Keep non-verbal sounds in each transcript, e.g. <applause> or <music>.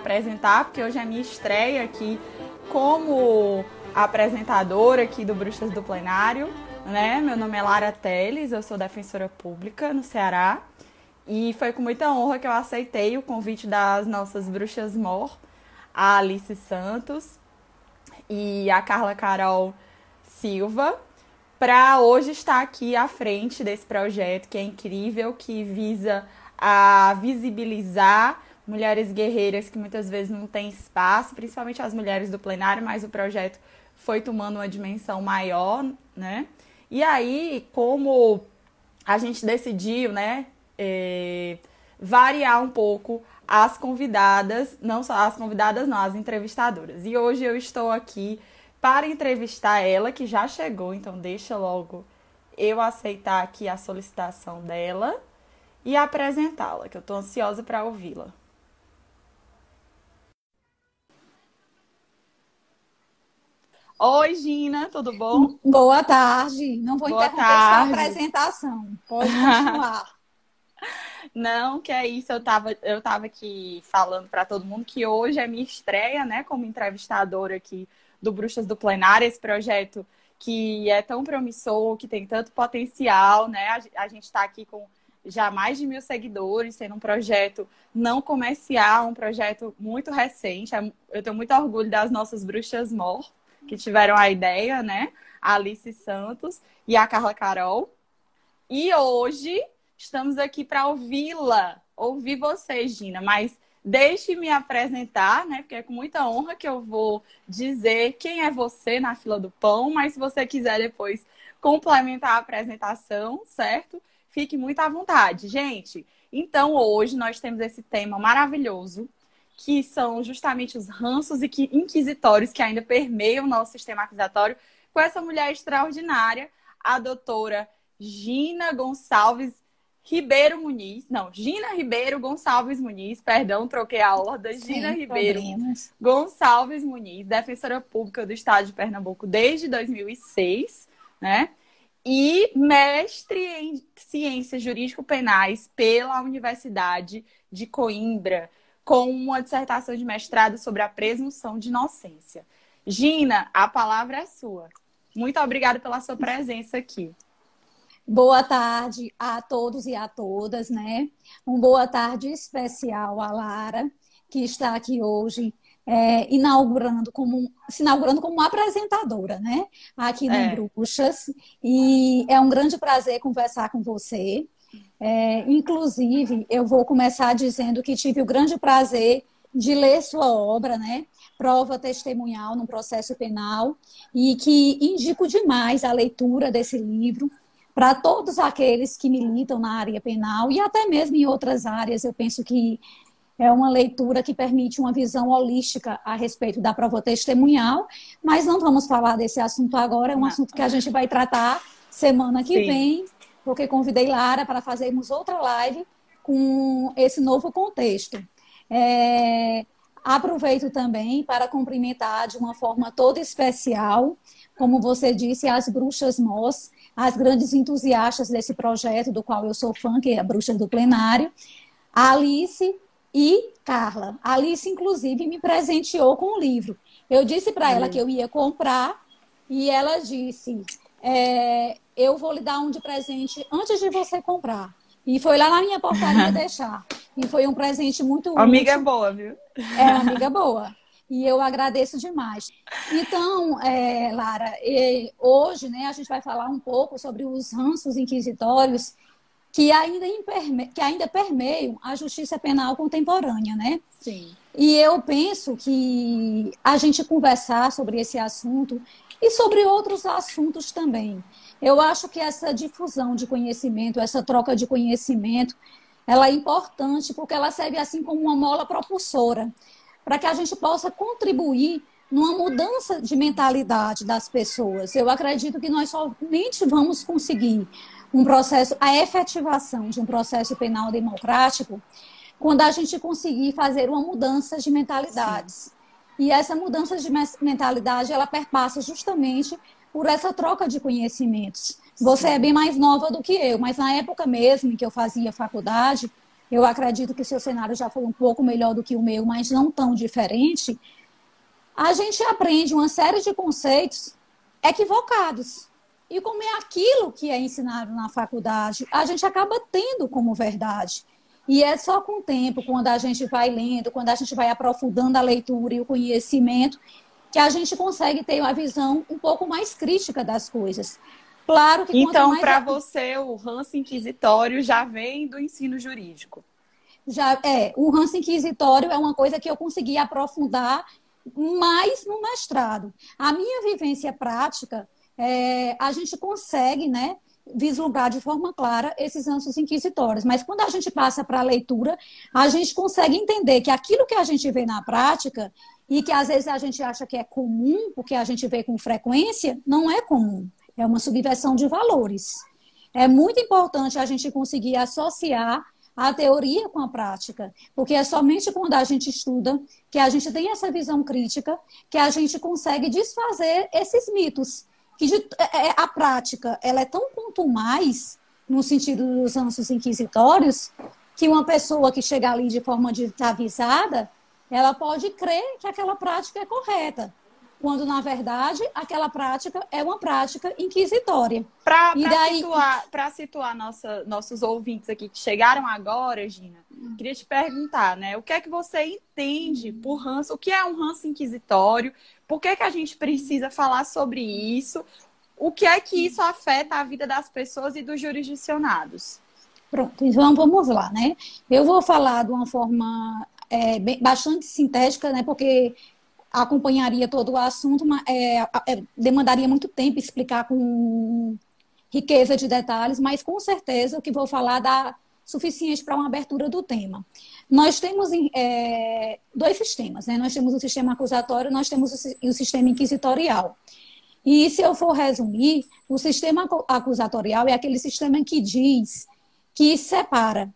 apresentar, porque hoje é a minha estreia aqui como apresentadora aqui do Bruxas do Plenário. Né? Meu nome é Lara Teles, eu sou defensora pública no Ceará. E foi com muita honra que eu aceitei o convite das nossas bruxas mor, a Alice Santos e a Carla Carol Silva, para hoje estar aqui à frente desse projeto que é incrível, que visa a visibilizar mulheres guerreiras que muitas vezes não têm espaço, principalmente as mulheres do plenário, mas o projeto foi tomando uma dimensão maior, né? E aí, como a gente decidiu, né, é, variar um pouco as convidadas, não só as convidadas, não, as entrevistadoras. E hoje eu estou aqui para entrevistar ela, que já chegou, então deixa logo eu aceitar aqui a solicitação dela e apresentá-la, que eu estou ansiosa para ouvi-la. Oi, Gina, tudo bom? Boa tarde. Não vou Boa interromper tarde. sua apresentação. Pode continuar. <laughs> Não, que é isso. Eu tava, eu tava aqui falando para todo mundo que hoje é minha estreia, né, como entrevistadora aqui do Bruxas do Plenário, esse projeto que é tão promissor, que tem tanto potencial, né? A, a gente está aqui com já mais de mil seguidores, sendo um projeto não comercial, um projeto muito recente. É, eu tenho muito orgulho das nossas bruxas mor, que tiveram a ideia, né? A Alice Santos e a Carla Carol. E hoje estamos aqui para ouvi-la, ouvir você, Gina, mas deixe-me apresentar, né? Porque é com muita honra que eu vou dizer quem é você na fila do pão, mas se você quiser depois complementar a apresentação, certo? Fique muito à vontade, gente. Então, hoje nós temos esse tema maravilhoso, que são justamente os ranços e que, inquisitórios que ainda permeiam o nosso sistema acusatório, com essa mulher extraordinária, a doutora Gina Gonçalves Ribeiro Muniz, não, Gina Ribeiro Gonçalves Muniz, perdão, troquei a ordem, Gina Ribeiro problemas. Gonçalves Muniz, defensora pública do Estado de Pernambuco desde 2006, né? E mestre em ciências jurídico-penais pela Universidade de Coimbra, com uma dissertação de mestrado sobre a presunção de inocência. Gina, a palavra é sua. Muito obrigada pela sua presença aqui. Boa tarde a todos e a todas, né? Um boa tarde especial à Lara, que está aqui hoje é, inaugurando como se inaugurando como apresentadora, né? Aqui no é. Bruxas. E é um grande prazer conversar com você. É, inclusive, eu vou começar dizendo que tive o grande prazer de ler sua obra, né? Prova testemunhal no processo penal, e que indico demais a leitura desse livro para todos aqueles que militam na área penal e até mesmo em outras áreas. Eu penso que é uma leitura que permite uma visão holística a respeito da prova testemunhal, mas não vamos falar desse assunto agora, é um assunto que a gente vai tratar semana que Sim. vem, porque convidei Lara para fazermos outra live com esse novo contexto. É, aproveito também para cumprimentar de uma forma toda especial, como você disse, as bruxas nós, as grandes entusiastas desse projeto, do qual eu sou fã, que é a Bruxa do Plenário, a Alice e Carla. Alice, inclusive, me presenteou com o livro. Eu disse para ela que eu ia comprar e ela disse: é, Eu vou lhe dar um de presente antes de você comprar. E foi lá na minha portaria <laughs> deixar. E foi um presente muito útil. Amiga boa, viu? É, amiga boa e eu agradeço demais. Então, é, Lara, hoje né, a gente vai falar um pouco sobre os ranços inquisitórios que ainda, que ainda permeiam a justiça penal contemporânea, né? Sim. E eu penso que a gente conversar sobre esse assunto e sobre outros assuntos também. Eu acho que essa difusão de conhecimento, essa troca de conhecimento, ela é importante porque ela serve assim como uma mola propulsora para que a gente possa contribuir numa mudança de mentalidade das pessoas. Eu acredito que nós somente vamos conseguir um processo, a efetivação de um processo penal democrático, quando a gente conseguir fazer uma mudança de mentalidades. Sim. E essa mudança de mentalidade, ela perpassa justamente por essa troca de conhecimentos. Você é bem mais nova do que eu, mas na época mesmo em que eu fazia faculdade, eu acredito que seu cenário já foi um pouco melhor do que o meu, mas não tão diferente. A gente aprende uma série de conceitos equivocados. E como é aquilo que é ensinado na faculdade, a gente acaba tendo como verdade. E é só com o tempo, quando a gente vai lendo, quando a gente vai aprofundando a leitura e o conhecimento, que a gente consegue ter uma visão um pouco mais crítica das coisas. Claro que Então, para a... você, o ranço inquisitório já vem do ensino jurídico. Já é, o ranço inquisitório é uma coisa que eu consegui aprofundar mais no mestrado. A minha vivência prática, é, a gente consegue, né, vislumbrar de forma clara esses ranços inquisitórios. Mas quando a gente passa para a leitura, a gente consegue entender que aquilo que a gente vê na prática e que às vezes a gente acha que é comum, porque a gente vê com frequência, não é comum. É uma subversão de valores. É muito importante a gente conseguir associar a teoria com a prática, porque é somente quando a gente estuda que a gente tem essa visão crítica que a gente consegue desfazer esses mitos. Que de, é, é a prática ela é tão quanto mais no sentido dos ansos inquisitórios que uma pessoa que chega ali de forma desavisada ela pode crer que aquela prática é correta, quando na verdade aquela prática é uma prática inquisitória. Para daí... situar, situar nossa, nossos ouvintes aqui que chegaram agora, Gina, queria te perguntar, né? O que é que você entende por ranço? O que é um ranço inquisitório? Por que, que a gente precisa falar sobre isso? O que é que isso afeta a vida das pessoas e dos jurisdicionados? Pronto, então vamos lá, né? Eu vou falar de uma forma é, bem, bastante sintética, né? Porque acompanharia todo o assunto, mas é, é, demandaria muito tempo explicar com riqueza de detalhes, mas com certeza o que vou falar dá suficiente para uma abertura do tema. Nós temos é, dois sistemas, né? Nós temos o sistema acusatório, nós temos o, o sistema inquisitorial. E se eu for resumir, o sistema acusatorial é aquele sistema que diz que separa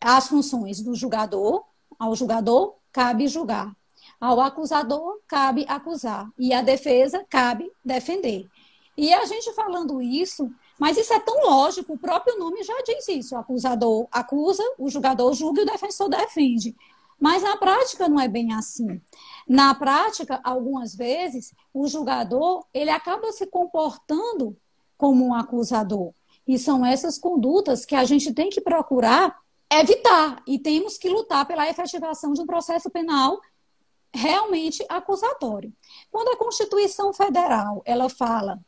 as funções do julgador ao julgador cabe julgar. Ao acusador cabe acusar. E à defesa cabe defender. E a gente falando isso, mas isso é tão lógico, o próprio nome já diz isso. O acusador acusa, o julgador julga e o defensor defende. Mas na prática não é bem assim. Na prática, algumas vezes, o julgador ele acaba se comportando como um acusador. E são essas condutas que a gente tem que procurar evitar e temos que lutar pela efetivação de um processo penal realmente acusatório. Quando a Constituição Federal ela fala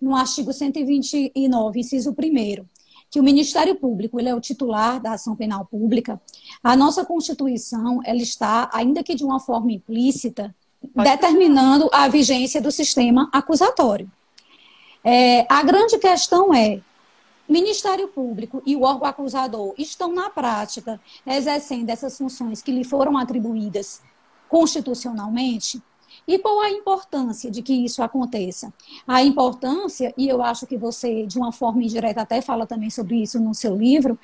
no artigo 129, inciso 1 que o Ministério Público ele é o titular da ação penal pública, a nossa Constituição ela está, ainda que de uma forma implícita, Pode determinando a vigência do sistema acusatório. É, a grande questão é Ministério Público e o órgão acusador estão, na prática, exercendo essas funções que lhe foram atribuídas constitucionalmente? E qual a importância de que isso aconteça? A importância, e eu acho que você, de uma forma indireta, até fala também sobre isso no seu livro,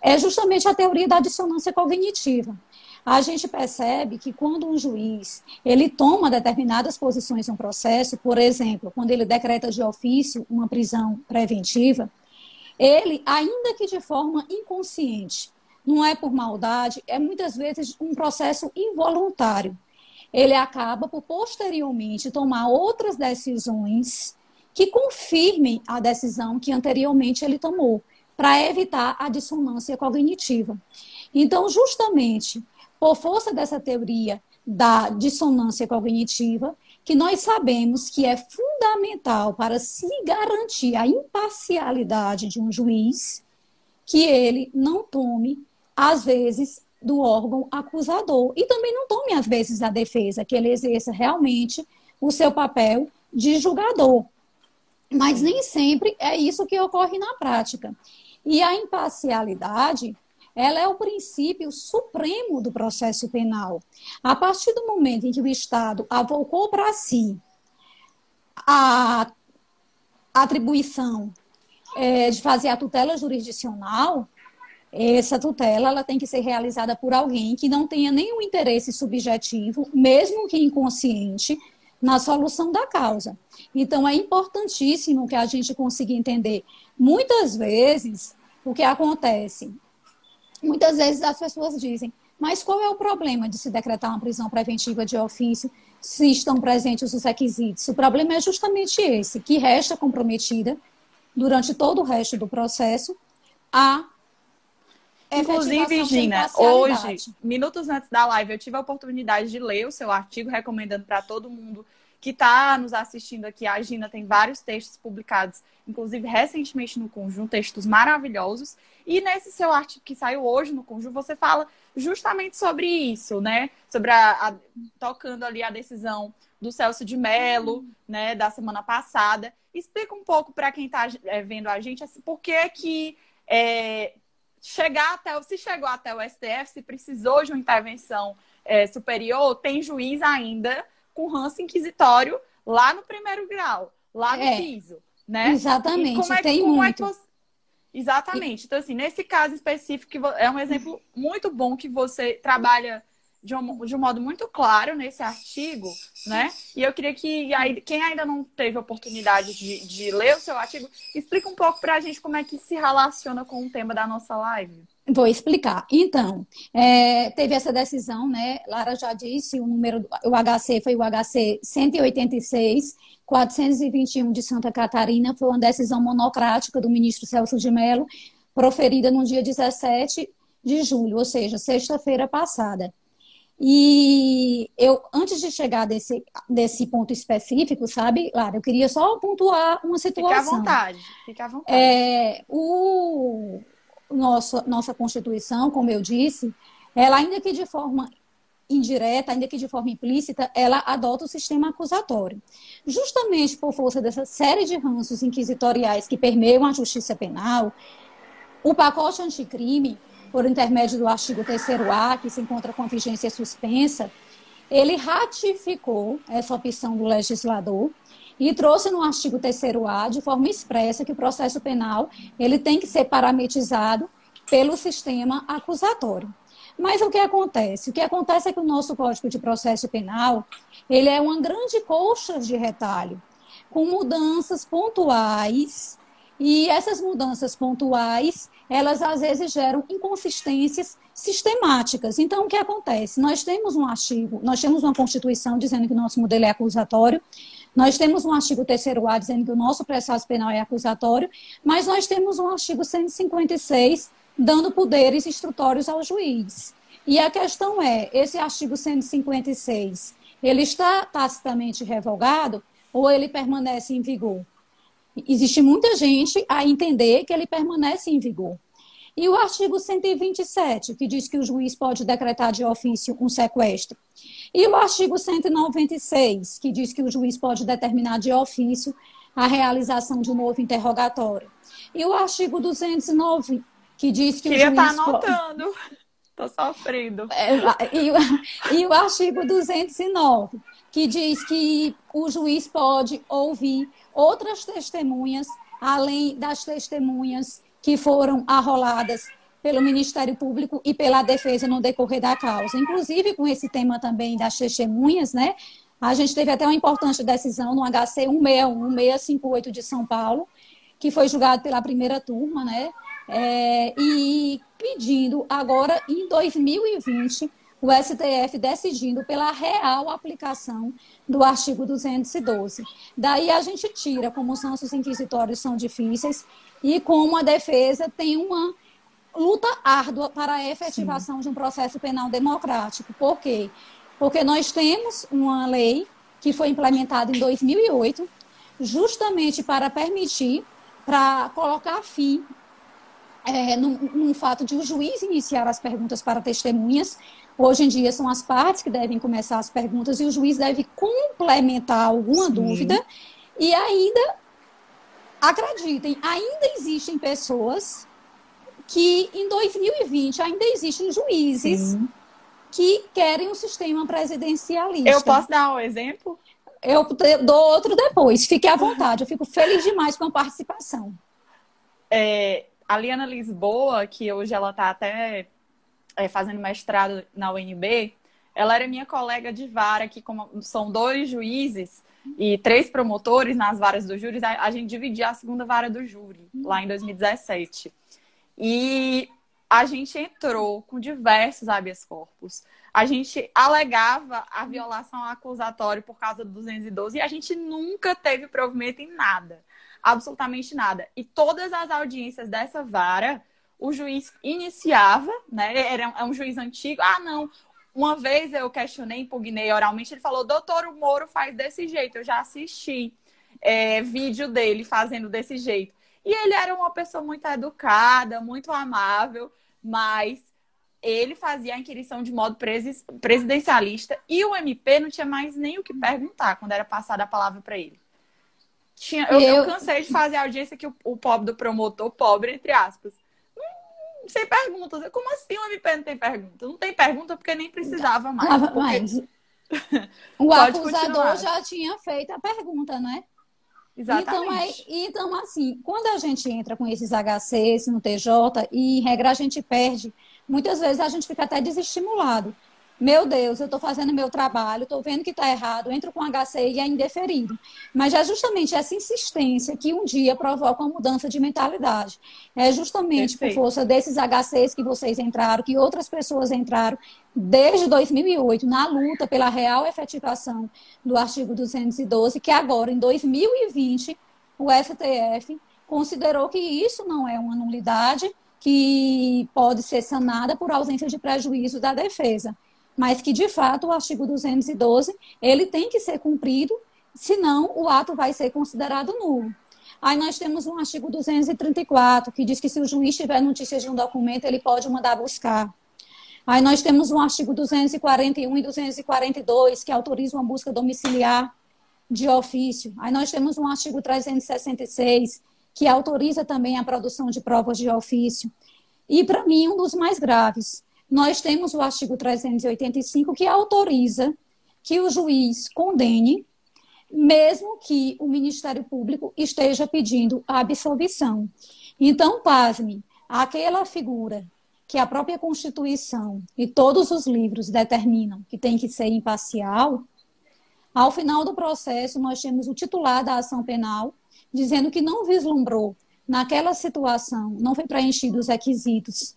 é justamente a teoria da dissonância cognitiva. A gente percebe que quando um juiz ele toma determinadas posições no processo, por exemplo, quando ele decreta de ofício uma prisão preventiva, ele, ainda que de forma inconsciente, não é por maldade, é muitas vezes um processo involuntário. Ele acaba por posteriormente tomar outras decisões que confirmem a decisão que anteriormente ele tomou, para evitar a dissonância cognitiva. Então, justamente por força dessa teoria da dissonância cognitiva, que nós sabemos que é fundamental para se garantir a imparcialidade de um juiz que ele não tome, às vezes, do órgão acusador e também não tome, às vezes, a defesa, que ele exerça realmente o seu papel de julgador. Mas nem sempre é isso que ocorre na prática. E a imparcialidade ela é o princípio supremo do processo penal. A partir do momento em que o Estado avocou para si a atribuição é, de fazer a tutela jurisdicional, essa tutela ela tem que ser realizada por alguém que não tenha nenhum interesse subjetivo, mesmo que inconsciente, na solução da causa. Então, é importantíssimo que a gente consiga entender. Muitas vezes, o que acontece? Muitas vezes as pessoas dizem, mas qual é o problema de se decretar uma prisão preventiva de ofício se estão presentes os requisitos? O problema é justamente esse, que resta comprometida durante todo o resto do processo a Inclusive, Gina, hoje, minutos antes da live, eu tive a oportunidade de ler o seu artigo, recomendando para todo mundo que está nos assistindo aqui. A Gina tem vários textos publicados, inclusive recentemente no Conjunto, textos maravilhosos. E nesse seu artigo que saiu hoje no Conjunto, você fala justamente sobre isso, né? Sobre a, a tocando ali a decisão do Celso de Mello, né, da semana passada. Explica um pouco para quem está é, vendo a gente assim, por que que é, chegar até, se chegou até o STF, se precisou de uma intervenção é, superior, tem juiz ainda com ranço inquisitório lá no primeiro grau, lá no é, piso, né? Exatamente, como é, tem como muito. É você... Exatamente. Então, assim, nesse caso específico, é um exemplo muito bom que você trabalha de um, de um modo muito claro nesse artigo, né? E eu queria que aí, quem ainda não teve oportunidade de, de ler o seu artigo, explica um pouco para a gente como é que se relaciona com o tema da nossa live. Vou explicar. Então, é, teve essa decisão, né? Lara já disse, o número, o HC foi o HC 186, 421 de Santa Catarina, foi uma decisão monocrática do ministro Celso de Mello, proferida no dia 17 de julho, ou seja, sexta-feira passada. E eu, antes de chegar desse, desse ponto específico, sabe, Lara, eu queria só pontuar uma situação. Fica à vontade, fica à vontade. É, o, nosso, nossa Constituição, como eu disse, ela, ainda que de forma indireta, ainda que de forma implícita, ela adota o sistema acusatório. Justamente por força dessa série de ranços inquisitoriais que permeiam a justiça penal, o pacote anticrime por intermédio do artigo 3A, que se encontra com a vigência suspensa, ele ratificou essa opção do legislador e trouxe no artigo 3A de forma expressa que o processo penal ele tem que ser parametrizado pelo sistema acusatório. Mas o que acontece? O que acontece é que o nosso Código de Processo Penal, ele é uma grande colcha de retalho, com mudanças pontuais, e essas mudanças pontuais, elas às vezes geram inconsistências sistemáticas. Então, o que acontece? Nós temos um artigo, nós temos uma Constituição dizendo que o nosso modelo é acusatório, nós temos um artigo 3A dizendo que o nosso processo penal é acusatório, mas nós temos um artigo 156 dando poderes instrutórios ao juiz. E a questão é, esse artigo 156, ele está tacitamente revogado ou ele permanece em vigor? Existe muita gente a entender que ele permanece em vigor. E o artigo 127, que diz que o juiz pode decretar de ofício um sequestro. E o artigo 196, que diz que o juiz pode determinar de ofício a realização de um novo interrogatório. E o artigo 209, que diz que Queria o juiz. Queria estar anotando. <laughs> Estou sofrendo. É, e, e o artigo 209, que diz que o juiz pode ouvir outras testemunhas, além das testemunhas que foram arroladas pelo Ministério Público e pela defesa no decorrer da causa. Inclusive, com esse tema também das testemunhas, né? A gente teve até uma importante decisão no HC 161, 658 de São Paulo, que foi julgado pela primeira turma, né? É, e pedindo agora, em 2020, o STF decidindo pela real aplicação do artigo 212. Daí a gente tira como os nossos inquisitórios são difíceis e como a defesa tem uma luta árdua para a efetivação Sim. de um processo penal democrático. Por quê? Porque nós temos uma lei que foi implementada em 2008, justamente para permitir, para colocar fim é, no, no, fato de o juiz iniciar as perguntas para testemunhas Hoje em dia são as partes que devem começar as perguntas e o juiz deve complementar alguma Sim. dúvida. E ainda, acreditem, ainda existem pessoas que em 2020 ainda existem juízes Sim. que querem um sistema presidencialista. Eu posso dar um exemplo? Eu dou outro depois. Fique à vontade. Eu fico feliz demais com a participação. É, a Liana Lisboa, que hoje ela está até é, fazendo mestrado na UNB, ela era minha colega de vara, que como são dois juízes e três promotores nas varas do júri, a, a gente dividia a segunda vara do júri, lá em 2017. E a gente entrou com diversos habeas corpus. A gente alegava a violação acusatória por causa do 212 e a gente nunca teve provimento em nada. Absolutamente nada. E todas as audiências dessa vara, o juiz iniciava, né? Era é um juiz antigo. Ah, não. Uma vez eu questionei, impugnei oralmente, ele falou: doutor, o Moro faz desse jeito. Eu já assisti é, vídeo dele fazendo desse jeito. E ele era uma pessoa muito educada, muito amável, mas ele fazia a inquirição de modo presidencialista e o MP não tinha mais nem o que perguntar quando era passada a palavra para ele. Tinha, eu, eu... eu, cansei de fazer a audiência que o, o, pobre do promotor, pobre, entre aspas, sem perguntas. Como assim o MP não tem pergunta? Não tem pergunta porque nem precisava mais. Porque... mais. <laughs> o acusador já tinha feito a pergunta, né? Exatamente. Então, é, então, assim, quando a gente entra com esses HCs no TJ, e em regra a gente perde, muitas vezes a gente fica até desestimulado. Meu Deus, eu estou fazendo meu trabalho, estou vendo que está errado, entro com HC e é indeferido. Mas é justamente essa insistência que um dia provoca uma mudança de mentalidade. É justamente Perfeito. por força desses HCs que vocês entraram, que outras pessoas entraram desde 2008 na luta pela real efetivação do artigo 212, que agora, em 2020, o STF considerou que isso não é uma nulidade que pode ser sanada por ausência de prejuízo da defesa mas que de fato o artigo 212 ele tem que ser cumprido, senão o ato vai ser considerado nulo. Aí nós temos um artigo 234 que diz que se o juiz tiver notícias de um documento, ele pode mandar buscar. Aí nós temos um artigo 241 e 242 que autorizam uma busca domiciliar de ofício. Aí nós temos um artigo 366 que autoriza também a produção de provas de ofício. E para mim um dos mais graves, nós temos o artigo 385 que autoriza que o juiz condene, mesmo que o Ministério Público esteja pedindo a absolvição. Então, pasme, aquela figura que a própria Constituição e todos os livros determinam que tem que ser imparcial, ao final do processo, nós temos o titular da ação penal dizendo que não vislumbrou naquela situação, não foi preenchido os requisitos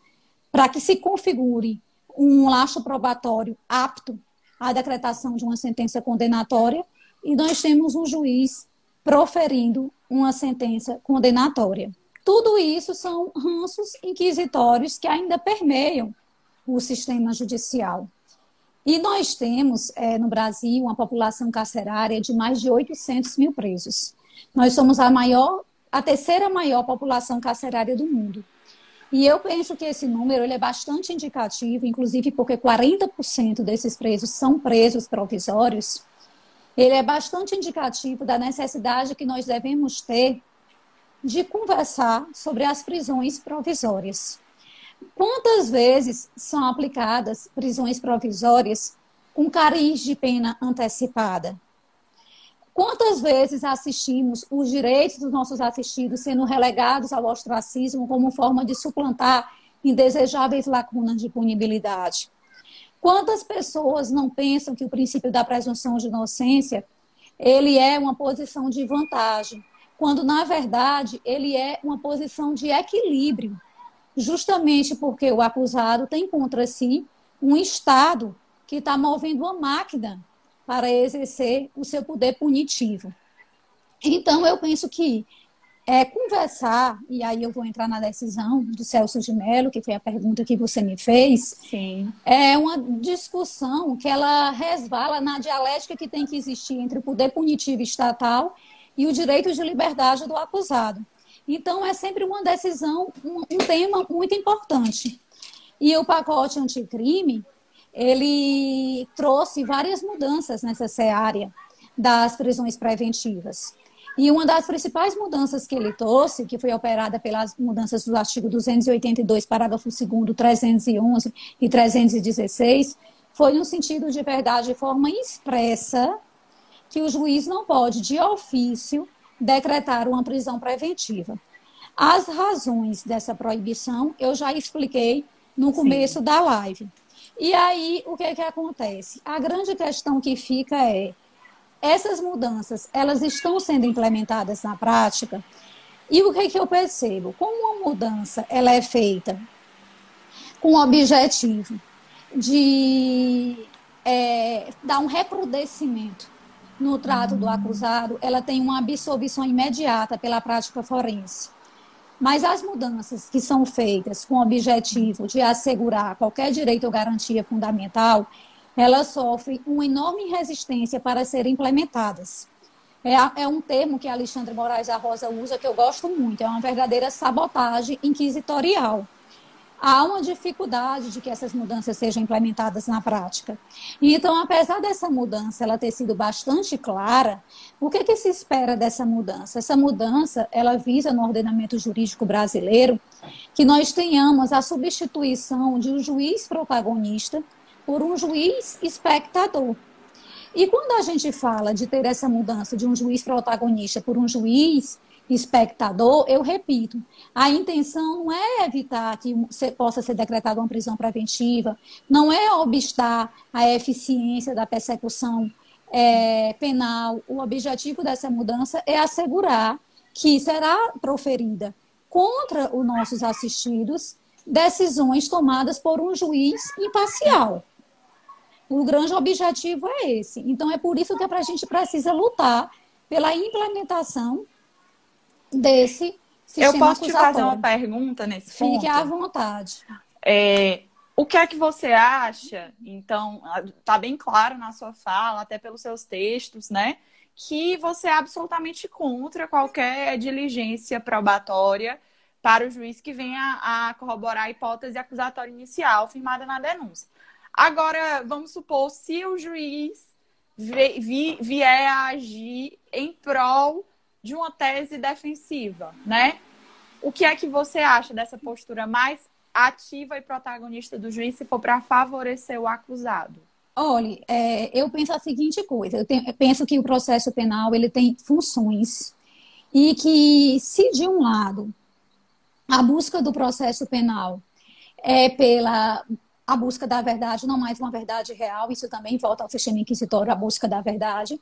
para que se configure um laço probatório apto à decretação de uma sentença condenatória e nós temos um juiz proferindo uma sentença condenatória. Tudo isso são ranços inquisitórios que ainda permeiam o sistema judicial. E nós temos é, no Brasil uma população carcerária de mais de 800 mil presos. Nós somos a maior, a terceira maior população carcerária do mundo. E eu penso que esse número ele é bastante indicativo, inclusive porque 40% desses presos são presos provisórios. Ele é bastante indicativo da necessidade que nós devemos ter de conversar sobre as prisões provisórias. Quantas vezes são aplicadas prisões provisórias com cariz de pena antecipada? Quantas vezes assistimos os direitos dos nossos assistidos sendo relegados ao ostracismo como forma de suplantar indesejáveis lacunas de punibilidade? Quantas pessoas não pensam que o princípio da presunção de inocência ele é uma posição de vantagem, quando na verdade ele é uma posição de equilíbrio, justamente porque o acusado tem contra si um Estado que está movendo uma máquina para exercer o seu poder punitivo. Então, eu penso que é, conversar, e aí eu vou entrar na decisão do Celso de Mello, que foi a pergunta que você me fez, Sim. é uma discussão que ela resvala na dialética que tem que existir entre o poder punitivo estatal e o direito de liberdade do acusado. Então, é sempre uma decisão, um, um tema muito importante. E o pacote anticrime, ele trouxe várias mudanças nessa área das prisões preventivas. E uma das principais mudanças que ele trouxe, que foi operada pelas mudanças do artigo 282, parágrafo 2 311 e 316, foi no sentido de verdade, de forma expressa, que o juiz não pode, de ofício, decretar uma prisão preventiva. As razões dessa proibição eu já expliquei no começo Sim. da live. E aí, o que, é que acontece? A grande questão que fica é, essas mudanças, elas estão sendo implementadas na prática? E o que, é que eu percebo? Como uma mudança ela é feita com o objetivo de é, dar um recrudescimento no trato do acusado, ela tem uma absolvição imediata pela prática forense. Mas as mudanças que são feitas com o objetivo de assegurar qualquer direito ou garantia fundamental, elas sofrem uma enorme resistência para serem implementadas. É, é, um termo que Alexandre Moraes da Rosa usa que eu gosto muito, é uma verdadeira sabotagem inquisitorial há uma dificuldade de que essas mudanças sejam implementadas na prática. Então, apesar dessa mudança ela ter sido bastante clara, o que, que se espera dessa mudança? Essa mudança ela visa no ordenamento jurídico brasileiro que nós tenhamos a substituição de um juiz protagonista por um juiz espectador. E quando a gente fala de ter essa mudança de um juiz protagonista por um juiz espectador, eu repito, a intenção não é evitar que possa ser decretada uma prisão preventiva, não é obstar a eficiência da persecução é, penal. O objetivo dessa mudança é assegurar que será proferida contra os nossos assistidos decisões tomadas por um juiz imparcial. O grande objetivo é esse. Então, é por isso que a gente precisa lutar pela implementação desse sistema Eu posso te fazer uma pergunta nesse Fique ponto? Fique à vontade. É, o que é que você acha? Então, está bem claro na sua fala, até pelos seus textos, né? Que você é absolutamente contra qualquer diligência probatória para o juiz que venha a corroborar a hipótese acusatória inicial firmada na denúncia. Agora, vamos supor, se o juiz vier a agir em prol de uma tese defensiva, né? O que é que você acha dessa postura mais ativa e protagonista do juiz se for para favorecer o acusado? Olha, é, eu penso a seguinte coisa: eu, tenho, eu penso que o processo penal ele tem funções e que se de um lado a busca do processo penal é pela a busca da verdade, não mais uma verdade real, isso também volta ao sistema inquisitório, a busca da verdade.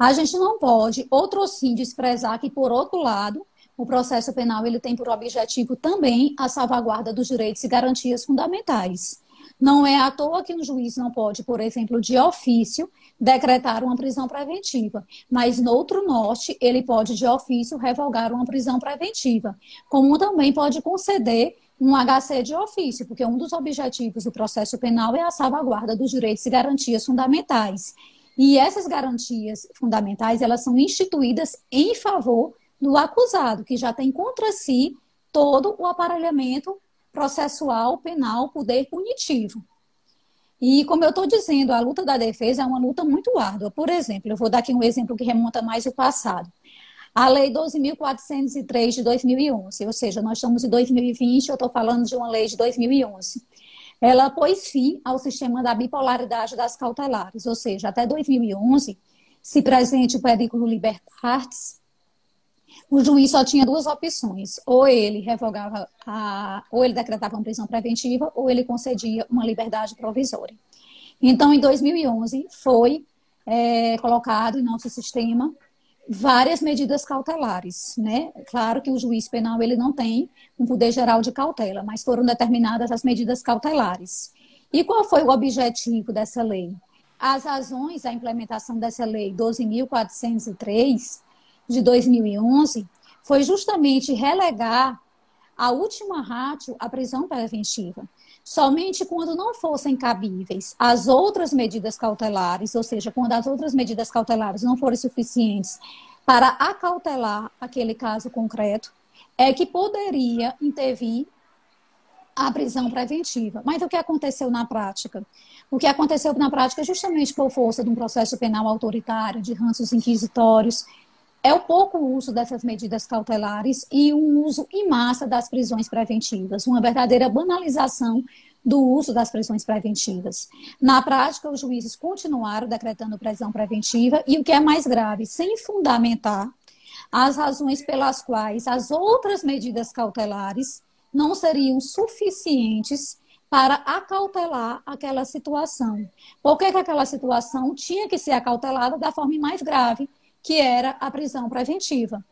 A gente não pode, outro sim, desprezar que, por outro lado, o processo penal ele tem por objetivo também a salvaguarda dos direitos e garantias fundamentais. Não é à toa que um juiz não pode, por exemplo, de ofício, decretar uma prisão preventiva, mas no outro norte ele pode de ofício revogar uma prisão preventiva, como também pode conceder um HC de ofício, porque um dos objetivos do processo penal é a salvaguarda dos direitos e garantias fundamentais. E essas garantias fundamentais, elas são instituídas em favor do acusado, que já tem contra si todo o aparelhamento processual, penal, poder punitivo. E como eu estou dizendo, a luta da defesa é uma luta muito árdua. Por exemplo, eu vou dar aqui um exemplo que remonta mais ao passado. A Lei 12.403 de 2011, ou seja, nós estamos em 2020, eu estou falando de uma lei de 2011 ela pôs fim ao sistema da bipolaridade das cautelares, ou seja, até 2011, se presente o perigo libertatis, o juiz só tinha duas opções: ou ele revogava, a, ou ele decretava uma prisão preventiva, ou ele concedia uma liberdade provisória. Então, em 2011, foi é, colocado em nosso sistema várias medidas cautelares, né? Claro que o juiz penal ele não tem um poder geral de cautela, mas foram determinadas as medidas cautelares. E qual foi o objetivo dessa lei? As razões da implementação dessa lei 12.403 de 2011 foi justamente relegar a última ratio à prisão preventiva. Somente quando não fossem cabíveis as outras medidas cautelares, ou seja, quando as outras medidas cautelares não forem suficientes para acautelar aquele caso concreto, é que poderia intervir a prisão preventiva. Mas o que aconteceu na prática? O que aconteceu na prática, justamente por força de um processo penal autoritário, de ranços inquisitórios, é o pouco uso dessas medidas cautelares e o uso em massa das prisões preventivas, uma verdadeira banalização do uso das prisões preventivas. Na prática, os juízes continuaram decretando prisão preventiva e o que é mais grave, sem fundamentar as razões pelas quais as outras medidas cautelares não seriam suficientes para acautelar aquela situação. Por que, que aquela situação tinha que ser acautelada da forma mais grave, que era a prisão preventiva.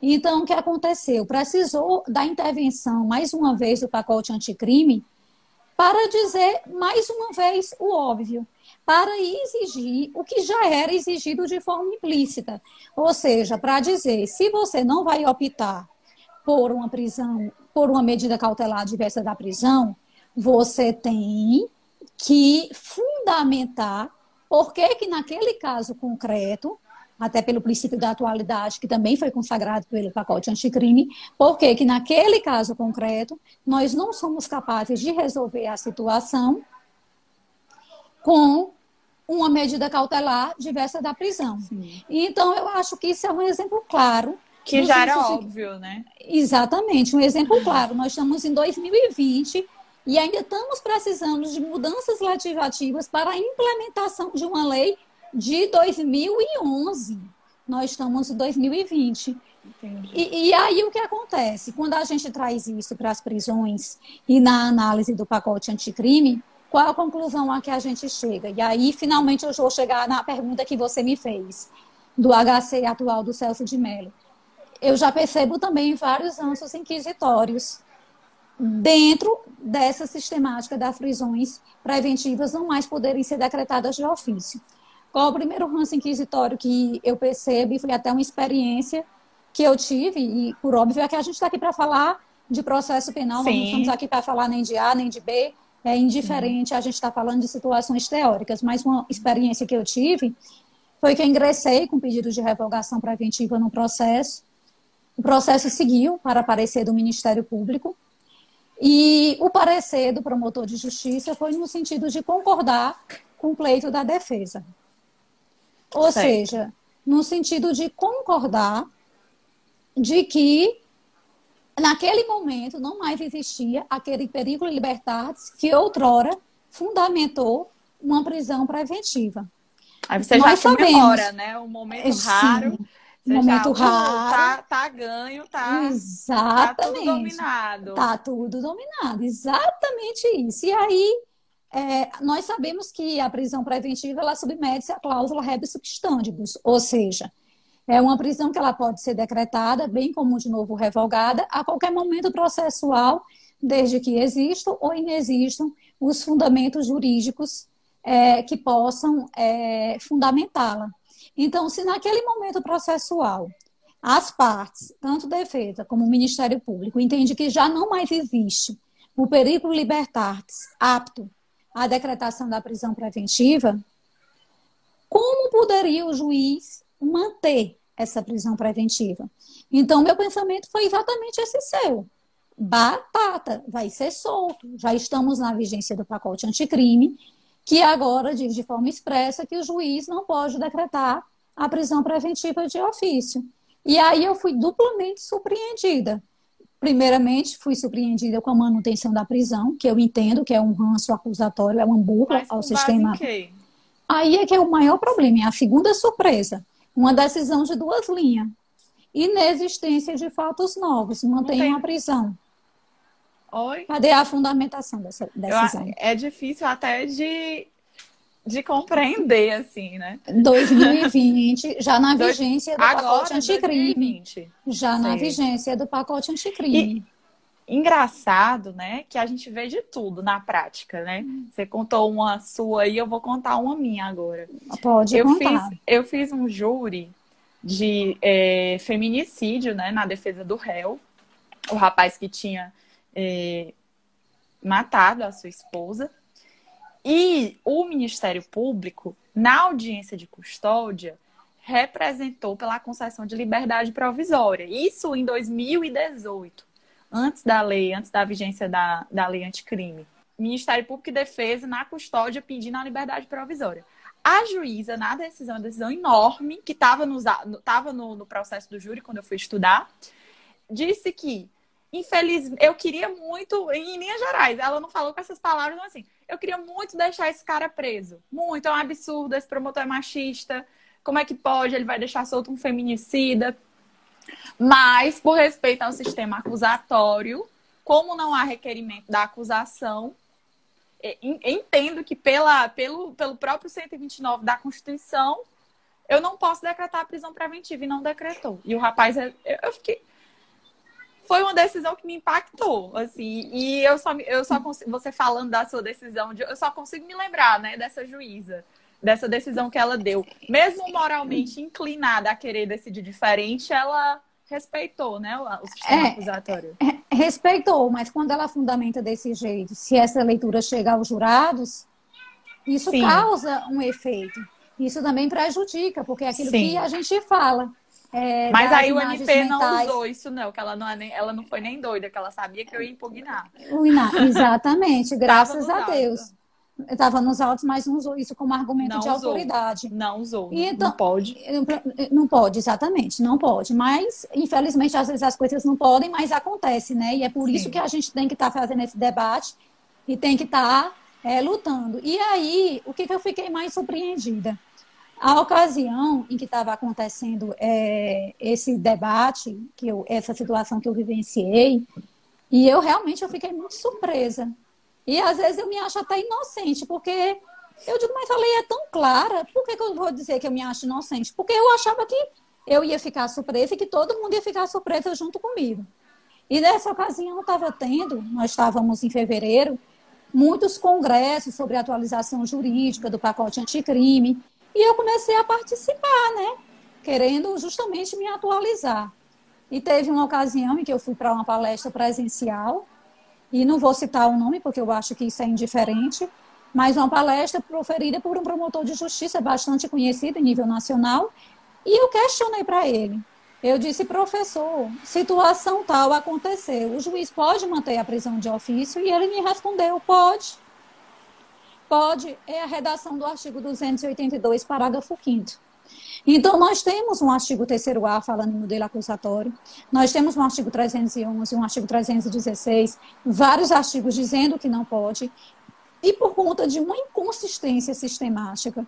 Então, o que aconteceu? Precisou da intervenção, mais uma vez, do pacote anticrime, para dizer mais uma vez o óbvio, para exigir o que já era exigido de forma implícita. Ou seja, para dizer, se você não vai optar por uma prisão, por uma medida cautelar diversa da prisão, você tem que fundamentar por que que naquele caso concreto até pelo princípio da atualidade, que também foi consagrado pelo pacote anticrime, porque que naquele caso concreto nós não somos capazes de resolver a situação com uma medida cautelar diversa da prisão. Sim. Então, eu acho que isso é um exemplo claro. Que já era óbvio, né? Exatamente, um exemplo claro. Nós estamos em 2020 e ainda estamos precisando de mudanças legislativas para a implementação de uma lei de 2011. Nós estamos em 2020. E, e, aí o que acontece? Quando a gente traz isso para as prisões e na análise do pacote anticrime, qual a conclusão a que a gente chega? E aí, finalmente, eu vou chegar na pergunta que você me fez, do HC atual do Celso de Mello. Eu já percebo também vários ansos inquisitórios dentro dessa sistemática das prisões preventivas não mais poderem ser decretadas de ofício. Qual o primeiro ranço inquisitório que eu percebo e foi até uma experiência que eu tive, e por óbvio é que a gente está aqui para falar de processo penal, Sim. não estamos aqui para falar nem de A nem de B, é indiferente, Sim. a gente está falando de situações teóricas, mas uma experiência que eu tive foi que eu ingressei com pedido de revogação preventiva no processo, o processo seguiu para parecer do Ministério Público, e o parecer do promotor de justiça foi no sentido de concordar com o pleito da defesa. Ou certo. seja, no sentido de concordar de que naquele momento não mais existia aquele perigo libertatis que outrora fundamentou uma prisão preventiva. Aí você Nós já comemora, né? Um momento Sim, raro. Um momento já, raro. Tá, tá ganho, tá, Exatamente. tá tudo dominado. Tá tudo dominado, exatamente isso. E aí é, nós sabemos que a prisão preventiva ela submete-se à cláusula rebus substandibus, ou seja, é uma prisão que ela pode ser decretada, bem como de novo revogada, a qualquer momento processual, desde que existam ou inexistam os fundamentos jurídicos é, que possam é, fundamentá-la. Então, se naquele momento processual as partes, tanto defesa como o Ministério Público, entende que já não mais existe o perigo libertatis apto a decretação da prisão preventiva, como poderia o juiz manter essa prisão preventiva? Então, meu pensamento foi exatamente esse seu. Batata, vai ser solto. Já estamos na vigência do pacote anticrime, que agora diz de forma expressa que o juiz não pode decretar a prisão preventiva de ofício. E aí eu fui duplamente surpreendida, Primeiramente, fui surpreendida com a manutenção da prisão, que eu entendo que é um ranço acusatório, é uma burla ao sistema. Aí é que é o maior problema, é a segunda surpresa. Uma decisão de duas linhas. Inexistência de fatos novos, mantém uma prisão. Oi? Cadê a fundamentação dessa decisão? Eu, é difícil até de de compreender, assim, né? 2020, já na vigência do Agora, pacote anticrime. 2020. Já Sei. na vigência do pacote anticrime. E, engraçado, né? Que a gente vê de tudo na prática, né? Você contou uma sua e eu vou contar uma minha agora. Pode eu contar. Fiz, eu fiz um júri de é, feminicídio, né? Na defesa do réu. O rapaz que tinha é, matado a sua esposa. E o Ministério Público, na audiência de custódia, representou pela concessão de liberdade provisória. Isso em 2018, antes da lei, antes da vigência da, da lei anticrime. Ministério Público e Defesa na custódia pedindo a liberdade provisória. A juíza, na decisão, uma decisão enorme, que estava no, no, no processo do júri quando eu fui estudar, disse que infelizmente, eu queria muito, em linhas gerais, ela não falou com essas palavras, mas assim, eu queria muito deixar esse cara preso. Muito, é um absurdo, esse promotor é machista. Como é que pode? Ele vai deixar solto um feminicida. Mas, por respeito ao sistema acusatório, como não há requerimento da acusação, entendo que pela, pelo, pelo próprio 129 da Constituição, eu não posso decretar a prisão preventiva e não decretou. E o rapaz, eu fiquei foi uma decisão que me impactou, assim, e eu só, eu só consigo, você falando da sua decisão, eu só consigo me lembrar, né, dessa juíza, dessa decisão que ela deu. Mesmo moralmente inclinada a querer decidir diferente, ela respeitou, né, o sistema é, acusatório. É, respeitou, mas quando ela fundamenta desse jeito, se essa leitura chega aos jurados, isso Sim. causa um efeito. Isso também prejudica, porque é aquilo Sim. que a gente fala. É, Mas aí o MP mentais. não usou isso, não, que ela não, é ela não foi nem doida, que ela sabia que eu ia impugnar. Exatamente, <laughs> graças a Deus. Estava nos autos, mas não usou isso como argumento não de usou. autoridade. Não usou. Então, não pode. Não pode, exatamente, não pode. Mas, infelizmente, às vezes as coisas não podem, mas acontece, né? E é por Sim. isso que a gente tem que estar tá fazendo esse debate e tem que estar tá, é, lutando. E aí, o que, que eu fiquei mais surpreendida? A ocasião em que estava acontecendo é, esse debate, que eu, essa situação que eu vivenciei, e eu realmente eu fiquei muito surpresa. E às vezes eu me acho até inocente, porque eu digo, mas a lei é tão clara, por que, que eu vou dizer que eu me acho inocente? Porque eu achava que eu ia ficar surpresa e que todo mundo ia ficar surpresa junto comigo. E nessa ocasião estava tendo, nós estávamos em fevereiro, muitos congressos sobre atualização jurídica do pacote anticrime, e eu comecei a participar, né? Querendo justamente me atualizar. E teve uma ocasião em que eu fui para uma palestra presencial, e não vou citar o nome porque eu acho que isso é indiferente, mas uma palestra proferida por um promotor de justiça bastante conhecido em nível nacional, e eu questionei para ele. Eu disse, professor, situação tal aconteceu, o juiz pode manter a prisão de ofício? E ele me respondeu, pode. Pode, é a redação do artigo 282, parágrafo 5 então, nós temos um artigo 3A falando em modelo acusatório, nós temos um artigo 311, um artigo 316, vários artigos dizendo que não pode, e por conta de uma inconsistência sistemática,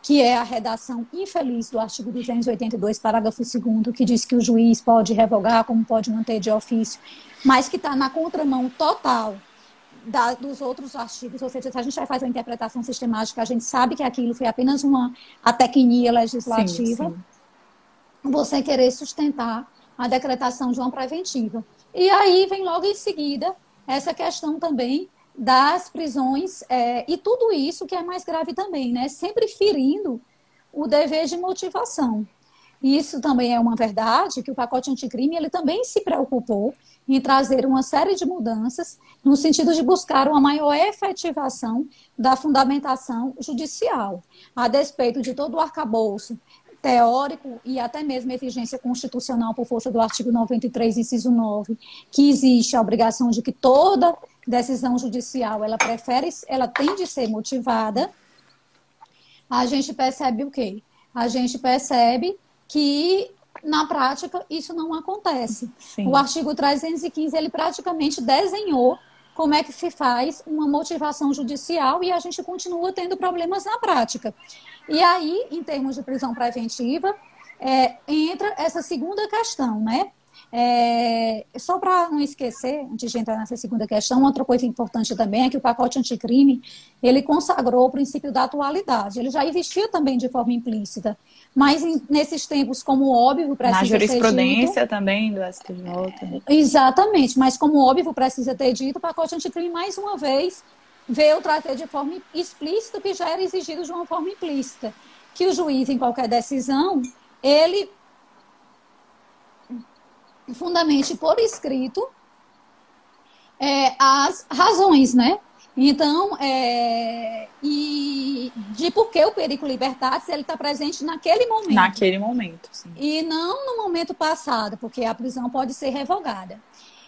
que é a redação infeliz do artigo 282, parágrafo 2 que diz que o juiz pode revogar, como pode manter de ofício, mas que está na contramão total da, dos outros artigos, ou seja, se a gente vai fazer uma interpretação sistemática, a gente sabe que aquilo foi apenas uma a tecnia legislativa, sim, sim. você querer sustentar a decretação de uma preventiva. E aí vem logo em seguida essa questão também das prisões é, e tudo isso que é mais grave também, né? Sempre ferindo o dever de motivação. Isso também é uma verdade que o pacote anticrime ele também se preocupou em trazer uma série de mudanças no sentido de buscar uma maior efetivação da fundamentação judicial, a despeito de todo o arcabouço teórico e até mesmo exigência constitucional por força do artigo 93, inciso 9, que existe a obrigação de que toda decisão judicial ela prefere, ela tem de ser motivada. A gente percebe o quê? A gente percebe que na prática isso não acontece. Sim. O artigo 315 ele praticamente desenhou como é que se faz uma motivação judicial e a gente continua tendo problemas na prática. E aí, em termos de prisão preventiva, é, entra essa segunda questão, né? É, só para não esquecer, antes de entrar nessa segunda questão, outra coisa importante também é que o pacote anticrime ele consagrou o princípio da atualidade. Ele já existia também de forma implícita, mas nesses tempos, como óbvio, precisa Na jurisprudência dito, também do STJ. Exatamente, mas como óbvio precisa ter dito, o pacote anticrime, mais uma vez, veio trazer de forma explícita o que já era exigido de uma forma implícita. Que o juiz, em qualquer decisão, ele fundamente por escrito é, as razões, né? Então, é, e de por que o perigo libertatis ele está presente naquele momento. Naquele momento, sim. E não no momento passado, porque a prisão pode ser revogada.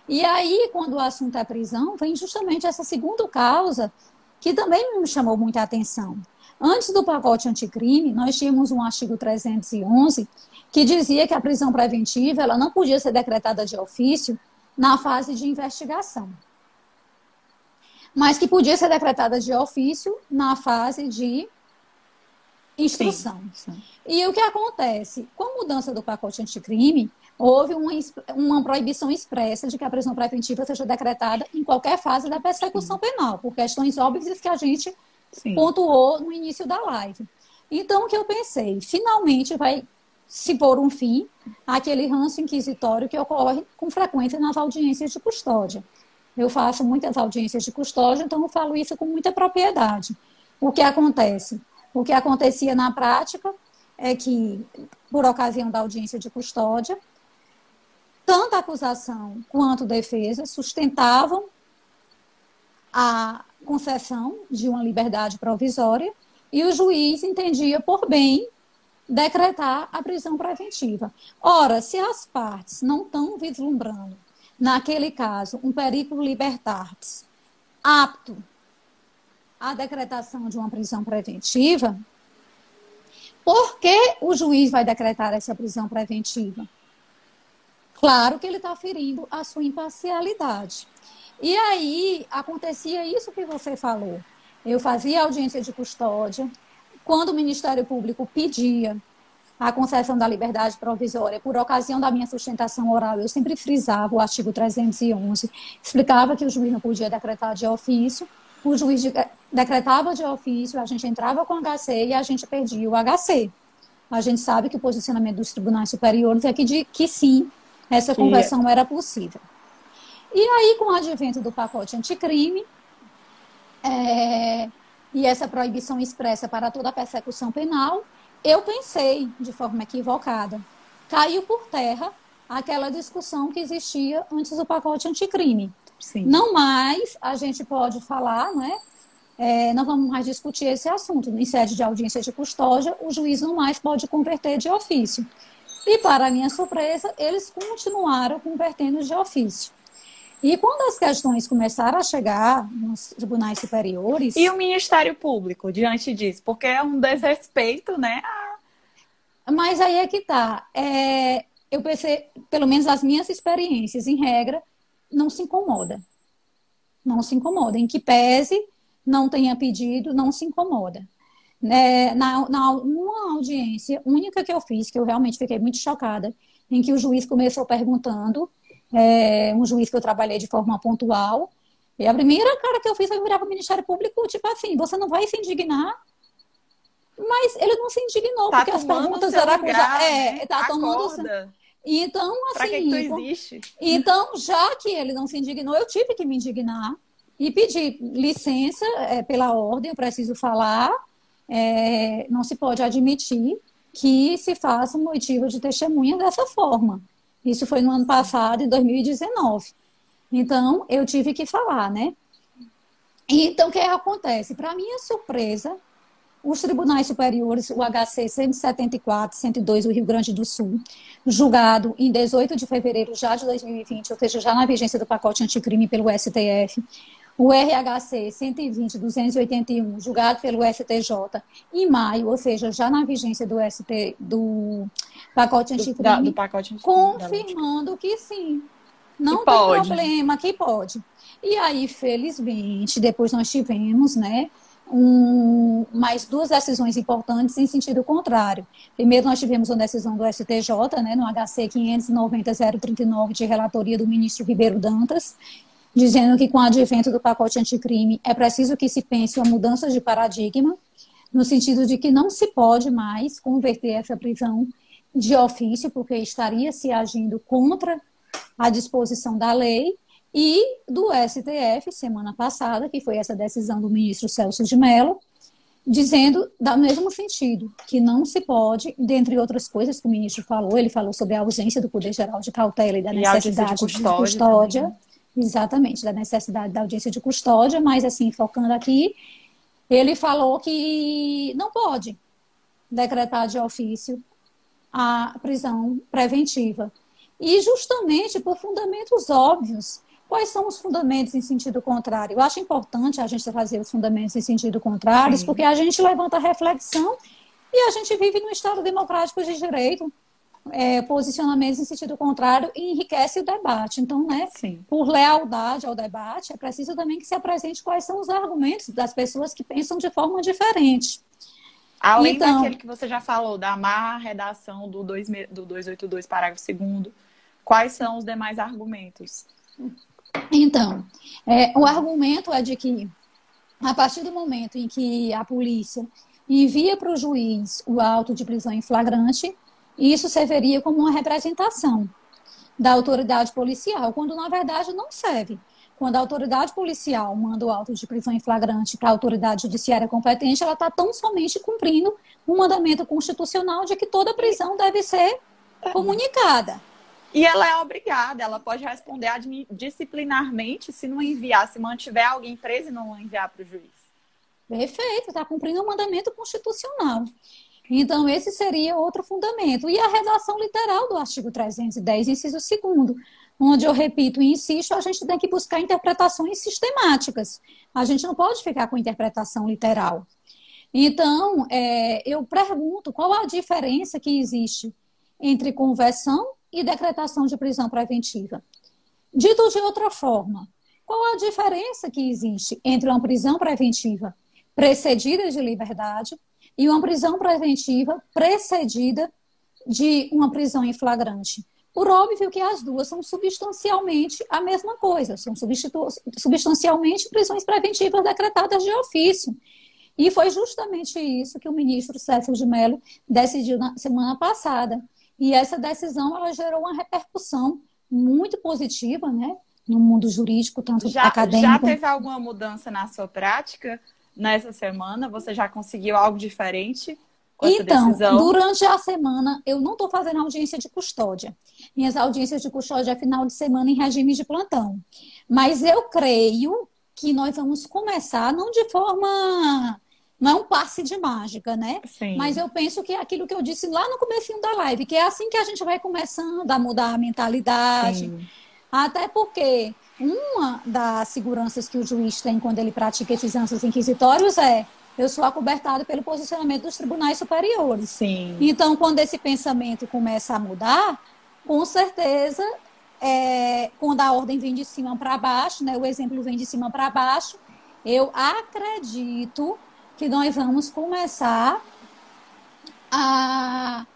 E aí, quando o assunto é prisão, vem justamente essa segunda causa, que também me chamou muita atenção. Antes do pacote anticrime, nós tínhamos um artigo 311 que dizia que a prisão preventiva ela não podia ser decretada de ofício na fase de investigação, mas que podia ser decretada de ofício na fase de instrução. Sim, sim. E o que acontece? Com a mudança do pacote anticrime, houve uma, uma proibição expressa de que a prisão preventiva seja decretada em qualquer fase da persecução sim. penal, por questões óbvias que a gente pontuou no início da live. Então, o que eu pensei? Finalmente vai se pôr um fim àquele ranço inquisitório que ocorre com frequência nas audiências de custódia. Eu faço muitas audiências de custódia, então eu falo isso com muita propriedade. O que acontece? O que acontecia na prática é que, por ocasião da audiência de custódia, tanto a acusação quanto a defesa sustentavam a concessão de uma liberdade provisória e o juiz entendia por bem decretar a prisão preventiva. Ora, se as partes não estão vislumbrando, naquele caso, um perigo libertatis apto à decretação de uma prisão preventiva, por que o juiz vai decretar essa prisão preventiva? Claro que ele está ferindo a sua imparcialidade. E aí acontecia isso que você falou. Eu fazia audiência de custódia, quando o Ministério Público pedia a concessão da liberdade provisória por ocasião da minha sustentação oral, eu sempre frisava o artigo 311, explicava que o juiz não podia decretar de ofício, o juiz decretava de ofício, a gente entrava com o HC e a gente perdia o HC. A gente sabe que o posicionamento dos tribunais superiores é que, de, que sim, essa que... conversão era possível. E aí, com o advento do pacote anticrime, é, e essa proibição expressa para toda a persecução penal, eu pensei de forma equivocada. Caiu por terra aquela discussão que existia antes do pacote anticrime. Sim. Não mais a gente pode falar, né? É, não vamos mais discutir esse assunto. Em sede de audiência de custódia, o juiz não mais pode converter de ofício. E, para minha surpresa, eles continuaram convertendo de ofício. E quando as questões começaram a chegar nos tribunais superiores. E o Ministério Público diante disso? Porque é um desrespeito, né? Mas aí é que tá. É, eu pensei, pelo menos as minhas experiências, em regra, não se incomoda. Não se incomoda. Em que pese, não tenha pedido, não se incomoda. É, na, na uma audiência única que eu fiz, que eu realmente fiquei muito chocada, em que o juiz começou perguntando é, um juiz que eu trabalhei de forma pontual. E a primeira cara que eu fiz foi virar para o Ministério Público, tipo assim, você não vai se indignar? Mas ele não se indignou, tá porque as perguntas eram lugar, É, né? tá tomando. Então, assim. Pra que, tu existe? Então, já que ele não se indignou, eu tive que me indignar e pedir licença é, pela ordem, eu preciso falar. É, não se pode admitir que se faça um motivo de testemunha dessa forma. Isso foi no ano passado, em 2019. Então, eu tive que falar, né? Então, o que acontece? Para minha surpresa, os tribunais superiores, o HC 174, 102 do Rio Grande do Sul, julgado em 18 de fevereiro já de 2020, ou seja, já na vigência do pacote anticrime pelo STF, o RHC 120, 281, julgado pelo STJ em maio, ou seja, já na vigência do ST do pacote anticrime, do, do pacote confirmando que sim, não que tem pode. problema, que pode. E aí, felizmente, depois nós tivemos, né, um, mais duas decisões importantes em sentido contrário. Primeiro, nós tivemos uma decisão do STJ, né, no HC 590-039, de relatoria do ministro Ribeiro Dantas, dizendo que com o advento do pacote anticrime é preciso que se pense uma mudança de paradigma, no sentido de que não se pode mais converter essa prisão de ofício, porque estaria se agindo contra a disposição da lei, e do STF, semana passada, que foi essa decisão do ministro Celso de Mello, dizendo, do mesmo sentido, que não se pode, dentre outras coisas que o ministro falou, ele falou sobre a ausência do Poder Geral de cautela e da necessidade de custódia, de custódia né? Exatamente, da necessidade da audiência de custódia, mas assim, focando aqui, ele falou que não pode decretar de ofício a prisão preventiva. E justamente por fundamentos óbvios. Quais são os fundamentos em sentido contrário? Eu acho importante a gente trazer os fundamentos em sentido contrário, Sim. porque a gente levanta a reflexão e a gente vive num Estado democrático de direito é, posicionamentos em sentido contrário e enriquece o debate. Então, né, Sim. por lealdade ao debate, é preciso também que se apresente quais são os argumentos das pessoas que pensam de forma diferente. Além então, daquele que você já falou, da má redação do, 2, do 282, parágrafo 2 quais são os demais argumentos? Então, é, o argumento é de que, a partir do momento em que a polícia envia para o juiz o auto de prisão em flagrante, E isso serviria como uma representação da autoridade policial, quando na verdade não serve. Quando a autoridade policial manda o auto de prisão em flagrante para a autoridade judiciária competente, ela está tão somente cumprindo o um mandamento constitucional de que toda prisão deve ser comunicada. E ela é obrigada, ela pode responder disciplinarmente se não enviar, se mantiver alguém preso e não enviar para o juiz. Perfeito, está cumprindo o um mandamento constitucional. Então, esse seria outro fundamento. E a redação literal do artigo 310, inciso 2 onde eu repito e insisto, a gente tem que buscar interpretações sistemáticas. A gente não pode ficar com interpretação literal. Então, é, eu pergunto qual a diferença que existe entre conversão e decretação de prisão preventiva. Dito de outra forma, qual a diferença que existe entre uma prisão preventiva precedida de liberdade e uma prisão preventiva precedida de uma prisão em flagrante. Por óbvio que as duas são substancialmente a mesma coisa, são substancialmente prisões preventivas decretadas de ofício. E foi justamente isso que o ministro Cécil de Mello decidiu na semana passada. E essa decisão ela gerou uma repercussão muito positiva, né, no mundo jurídico, tanto já, acadêmico. Já teve alguma mudança na sua prática? Nessa semana? Você já conseguiu algo diferente? Com então, decisão? durante a semana, eu não estou fazendo audiência de custódia. Minhas audiências de custódia é final de semana em regime de plantão. Mas eu creio que nós vamos começar, não de forma. Não é um passe de mágica, né? Sim. Mas eu penso que é aquilo que eu disse lá no começo da live, que é assim que a gente vai começando a mudar a mentalidade. Sim. Até porque uma das seguranças que o juiz tem quando ele pratica esses anseios inquisitórios é eu sou acobertado pelo posicionamento dos tribunais superiores. Sim. Então, quando esse pensamento começa a mudar, com certeza, é, quando a ordem vem de cima para baixo, né, o exemplo vem de cima para baixo, eu acredito que nós vamos começar a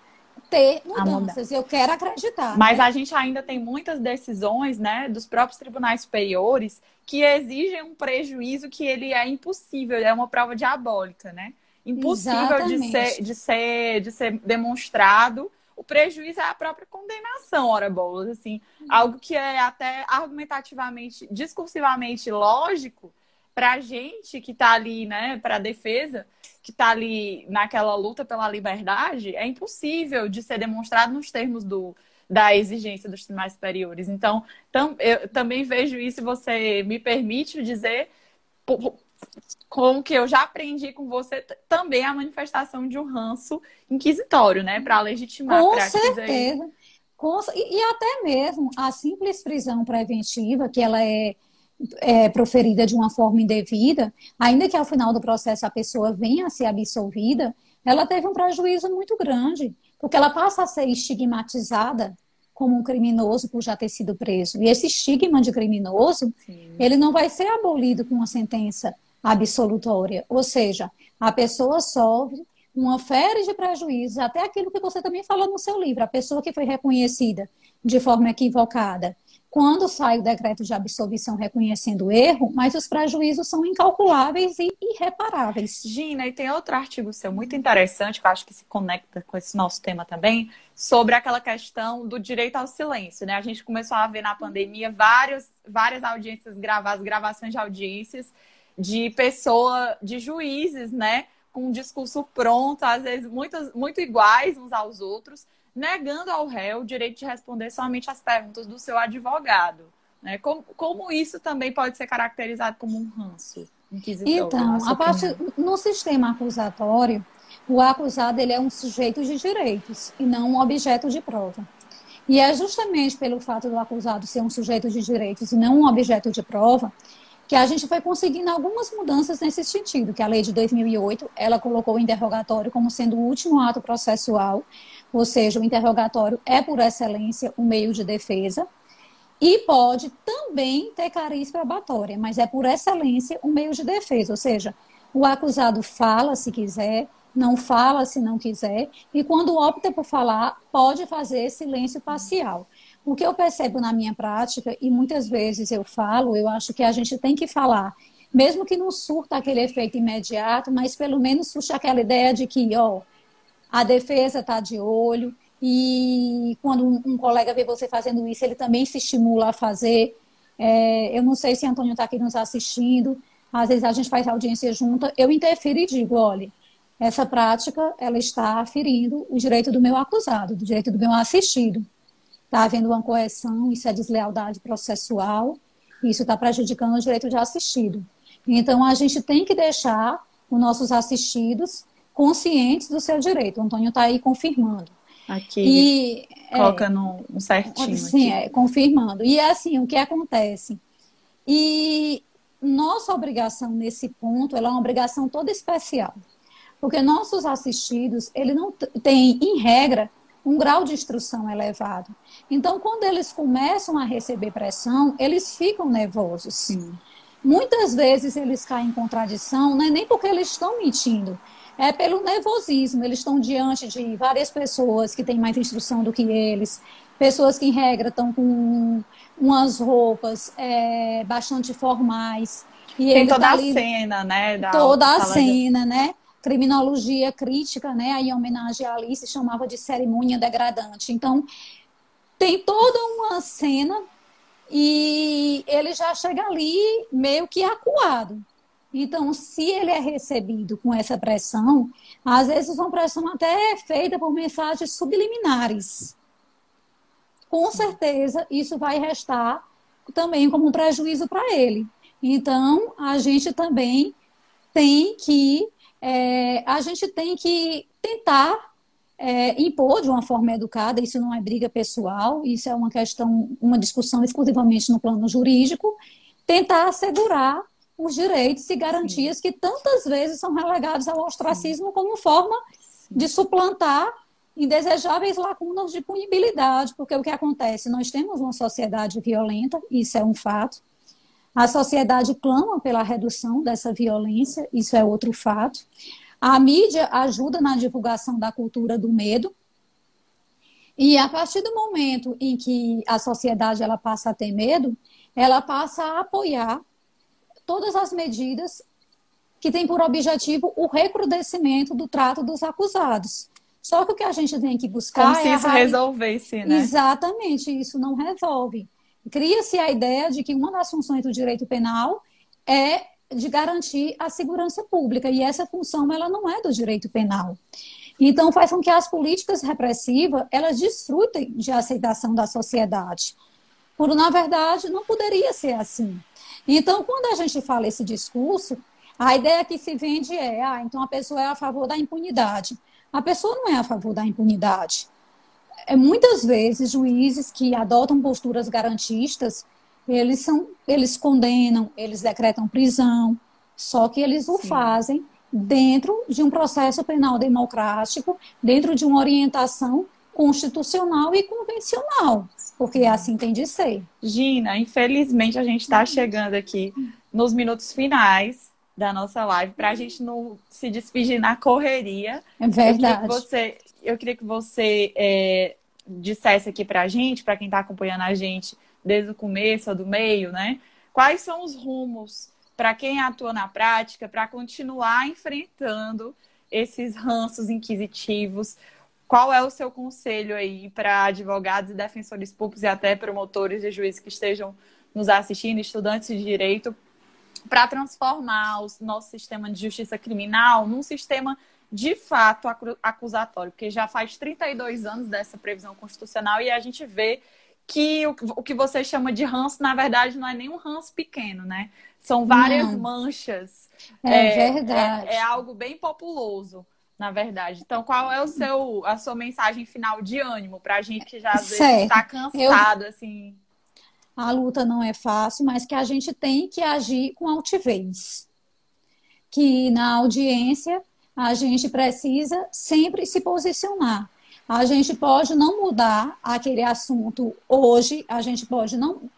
ter mudanças. Eu quero acreditar. Mas né? a gente ainda tem muitas decisões, né, dos próprios tribunais superiores que exigem um prejuízo que ele é impossível, é uma prova diabólica, né? Impossível de ser, de ser, de ser demonstrado. O prejuízo é a própria condenação, ora bolas, assim, uhum. algo que é até argumentativamente, discursivamente lógico para a gente que está ali, né, para a defesa, que está ali naquela luta pela liberdade, é impossível de ser demonstrado nos termos do, da exigência dos tribunais superiores. Então, tam, eu também vejo isso, se você me permite dizer, com o que eu já aprendi com você, também a manifestação de um ranço inquisitório, né, para legitimar com a certeza. Com, e, e até mesmo a simples prisão preventiva, que ela é é, proferida de uma forma indevida, ainda que ao final do processo a pessoa venha a ser absolvida, ela teve um prejuízo muito grande, porque ela passa a ser estigmatizada como um criminoso por já ter sido preso. E esse estigma de criminoso, Sim. ele não vai ser abolido com uma sentença absolutória. Ou seja, a pessoa sofre uma série de prejuízos, até aquilo que você também falou no seu livro, a pessoa que foi reconhecida de forma equivocada, quando sai o decreto de absolvição reconhecendo o erro, mas os prejuízos são incalculáveis e irreparáveis. Gina, e tem outro artigo seu muito interessante, que eu acho que se conecta com esse nosso tema também, sobre aquela questão do direito ao silêncio. Né? A gente começou a ver na pandemia várias, várias audiências gravadas, gravações de audiências de pessoa, de juízes, né? Com um discurso pronto, às vezes muito, muito iguais uns aos outros, negando ao réu o direito de responder somente as perguntas do seu advogado. Né? Como, como isso também pode ser caracterizado como um ranço? Então, a parte, no sistema acusatório, o acusado ele é um sujeito de direitos e não um objeto de prova. E é justamente pelo fato do acusado ser um sujeito de direitos e não um objeto de prova que a gente foi conseguindo algumas mudanças nesse sentido, que a lei de 2008, ela colocou o interrogatório como sendo o último ato processual ou seja, o interrogatório é, por excelência, o um meio de defesa. E pode também ter cariz probatória, mas é, por excelência, um meio de defesa. Ou seja, o acusado fala se quiser, não fala se não quiser, e quando opta por falar, pode fazer silêncio parcial. O que eu percebo na minha prática, e muitas vezes eu falo, eu acho que a gente tem que falar, mesmo que não surta aquele efeito imediato, mas pelo menos surte aquela ideia de que, ó, a defesa está de olho e quando um, um, colega vê você fazendo isso, ele também se estimula a fazer. É, eu não sei se Antônio está aqui nos assistindo, às vezes a gente faz audiência junta, eu interfiro e digo, olha, essa prática ela está ferindo o direito do meu acusado, do direito do meu assistido. Está havendo uma coerção, isso é deslealdade processual, isso está prejudicando o direito de assistido. Então, a gente tem que deixar os nossos assistidos conscientes do seu direito. O Antônio está aí confirmando. Aqui, e, é, colocando é, um certinho. Sim, aqui. é, confirmando. E é assim, o que acontece? E nossa obrigação nesse ponto, ela é uma obrigação toda especial. Porque nossos assistidos, ele não tem, em regra, um grau de instrução elevado. Então, quando eles começam a receber pressão, eles ficam nervosos. Sim. Muitas vezes eles caem em contradição, é nem porque eles estão mentindo, é pelo nervosismo. Eles estão diante de várias pessoas que têm mais instrução do que eles, pessoas que, em regra, estão com umas roupas é, bastante formais. E Tem toda tá ali, a cena, né? toda a cena, de... né? Criminologia crítica, né? Aí, em homenagem a Alice, chamava de cerimônia degradante. Então, tem toda uma cena e ele já chega ali meio que acuado. Então, se ele é recebido com essa pressão, às vezes uma pressão até feita por mensagens subliminares. Com certeza, isso vai restar também como um prejuízo para ele. Então, a gente também tem que é, a gente tem que tentar é, impor de uma forma educada, isso não é briga pessoal, isso é uma questão, uma discussão exclusivamente no plano jurídico, tentar assegurar os direitos e garantias Sim. que tantas vezes são relegados ao ostracismo Sim. como forma de suplantar indesejáveis lacunas de punibilidade, porque o que acontece? Nós temos uma sociedade violenta, isso é um fato. A sociedade clama pela redução dessa violência, isso é outro fato. A mídia ajuda na divulgação da cultura do medo. E a partir do momento em que a sociedade ela passa a ter medo, ela passa a apoiar todas as medidas que têm por objetivo o recrudescimento do trato dos acusados. Só que o que a gente tem que buscar Como é se isso resolvesse, né? Exatamente, isso não resolve. Cria-se a ideia de que uma das funções do direito penal é de garantir a segurança pública e essa função ela não é do direito penal. Então faz com que as políticas repressivas elas desfrutem de aceitação da sociedade. Por na verdade não poderia ser assim. Então quando a gente fala esse discurso, a ideia que se vende é, ah, então a pessoa é a favor da impunidade. A pessoa não é a favor da impunidade. É, muitas vezes juízes que adotam posturas garantistas eles são, eles condenam, eles decretam prisão, só que eles o Sim. fazem dentro de um processo penal democrático, dentro de uma orientação constitucional e convencional, porque assim tem de ser. Gina, infelizmente a gente está chegando aqui nos minutos finais da nossa live para a gente não se despedir na correria. É verdade. Eu queria que você, eu queria que você é, dissesse aqui para a gente, para quem está acompanhando a gente, desde o começo ou do meio, né? Quais são os rumos para quem atua na prática para continuar enfrentando esses ranços inquisitivos? Qual é o seu conselho aí para advogados e defensores públicos e até promotores e juízes que estejam nos assistindo, estudantes de direito, para transformar o nosso sistema de justiça criminal num sistema de fato acusatório? Porque já faz 32 anos dessa previsão constitucional e a gente vê que o, que você chama de ranço, na verdade, não é nem um ranço pequeno, né? São várias não. manchas. É, é verdade. É, é, algo bem populoso, na verdade. Então, qual é o seu, a sua mensagem final de ânimo para a gente que já às vezes está cansado, Eu... assim? A luta não é fácil, mas que a gente tem que agir com altivez. Que na audiência a gente precisa sempre se posicionar a gente pode não mudar aquele assunto hoje, a gente pode não.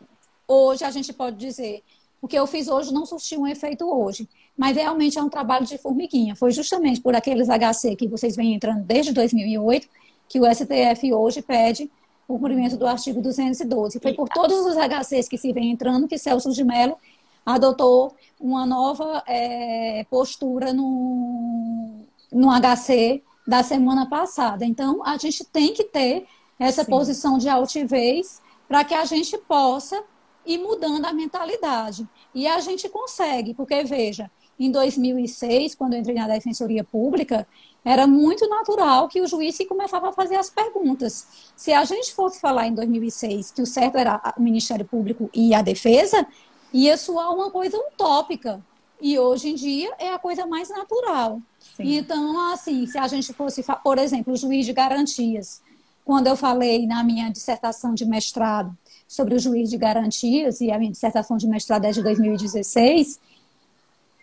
Hoje a gente pode dizer, o que eu fiz hoje não surtiu um efeito hoje. Mas realmente é um trabalho de formiguinha. Foi justamente por aqueles HC que vocês vêm entrando desde 2008 que o STF hoje pede o cumprimento do artigo 212. Foi por todos os HCs que se vem entrando que Celso de Mello adotou uma nova é, postura no, no HC da semana passada. Então, a gente tem que ter essa Sim. posição de altivez para que a gente possa ir mudando a mentalidade. E a gente consegue, porque veja, em 2006, quando eu entrei na Defensoria Pública, era muito natural que o juiz começava a fazer as perguntas. Se a gente fosse falar em 2006 que o certo era o Ministério Público e a defesa, ia soar uma coisa utópica. E hoje em dia é a coisa mais natural. Sim. Então, assim, se a gente fosse, por exemplo, o juiz de garantias, quando eu falei na minha dissertação de mestrado sobre o juiz de garantias, e a minha dissertação de mestrado é de 2016,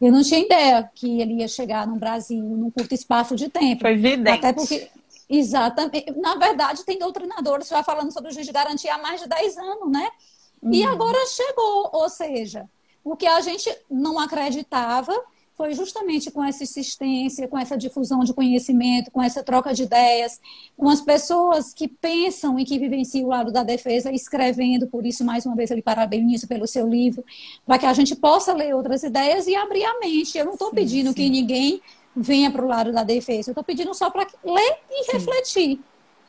eu não tinha ideia que ele ia chegar no Brasil num curto espaço de tempo. Foi evidente. Até porque, exatamente, na verdade, tem doutrinadores já falando sobre o juiz de garantia há mais de 10 anos, né? Uhum. E agora chegou, ou seja, o que a gente não acreditava foi justamente com essa insistência, com essa difusão de conhecimento, com essa troca de ideias, com as pessoas que pensam e que vivenciam o lado da defesa, escrevendo, por isso, mais uma vez, eu lhe parabenizo pelo seu livro, para que a gente possa ler outras ideias e abrir a mente. Eu não estou pedindo sim. que ninguém venha para o lado da defesa, eu estou pedindo só para ler e sim. refletir,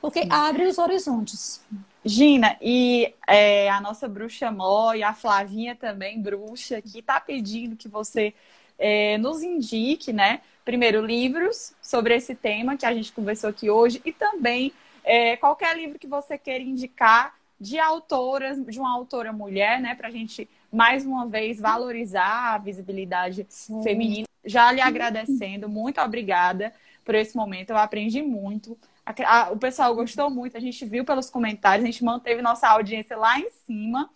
porque sim. abre os horizontes. Gina, e é, a nossa bruxa Mó e a Flavinha também, bruxa, que está pedindo que você é, nos indique, né? Primeiro, livros sobre esse tema que a gente conversou aqui hoje e também é, qualquer livro que você queira indicar de autoras, de uma autora mulher, né? Para a gente, mais uma vez, valorizar a visibilidade Sim. feminina. Já lhe agradecendo, muito obrigada por esse momento, eu aprendi muito. A, a, o pessoal gostou muito, a gente viu pelos comentários, a gente manteve nossa audiência lá em cima,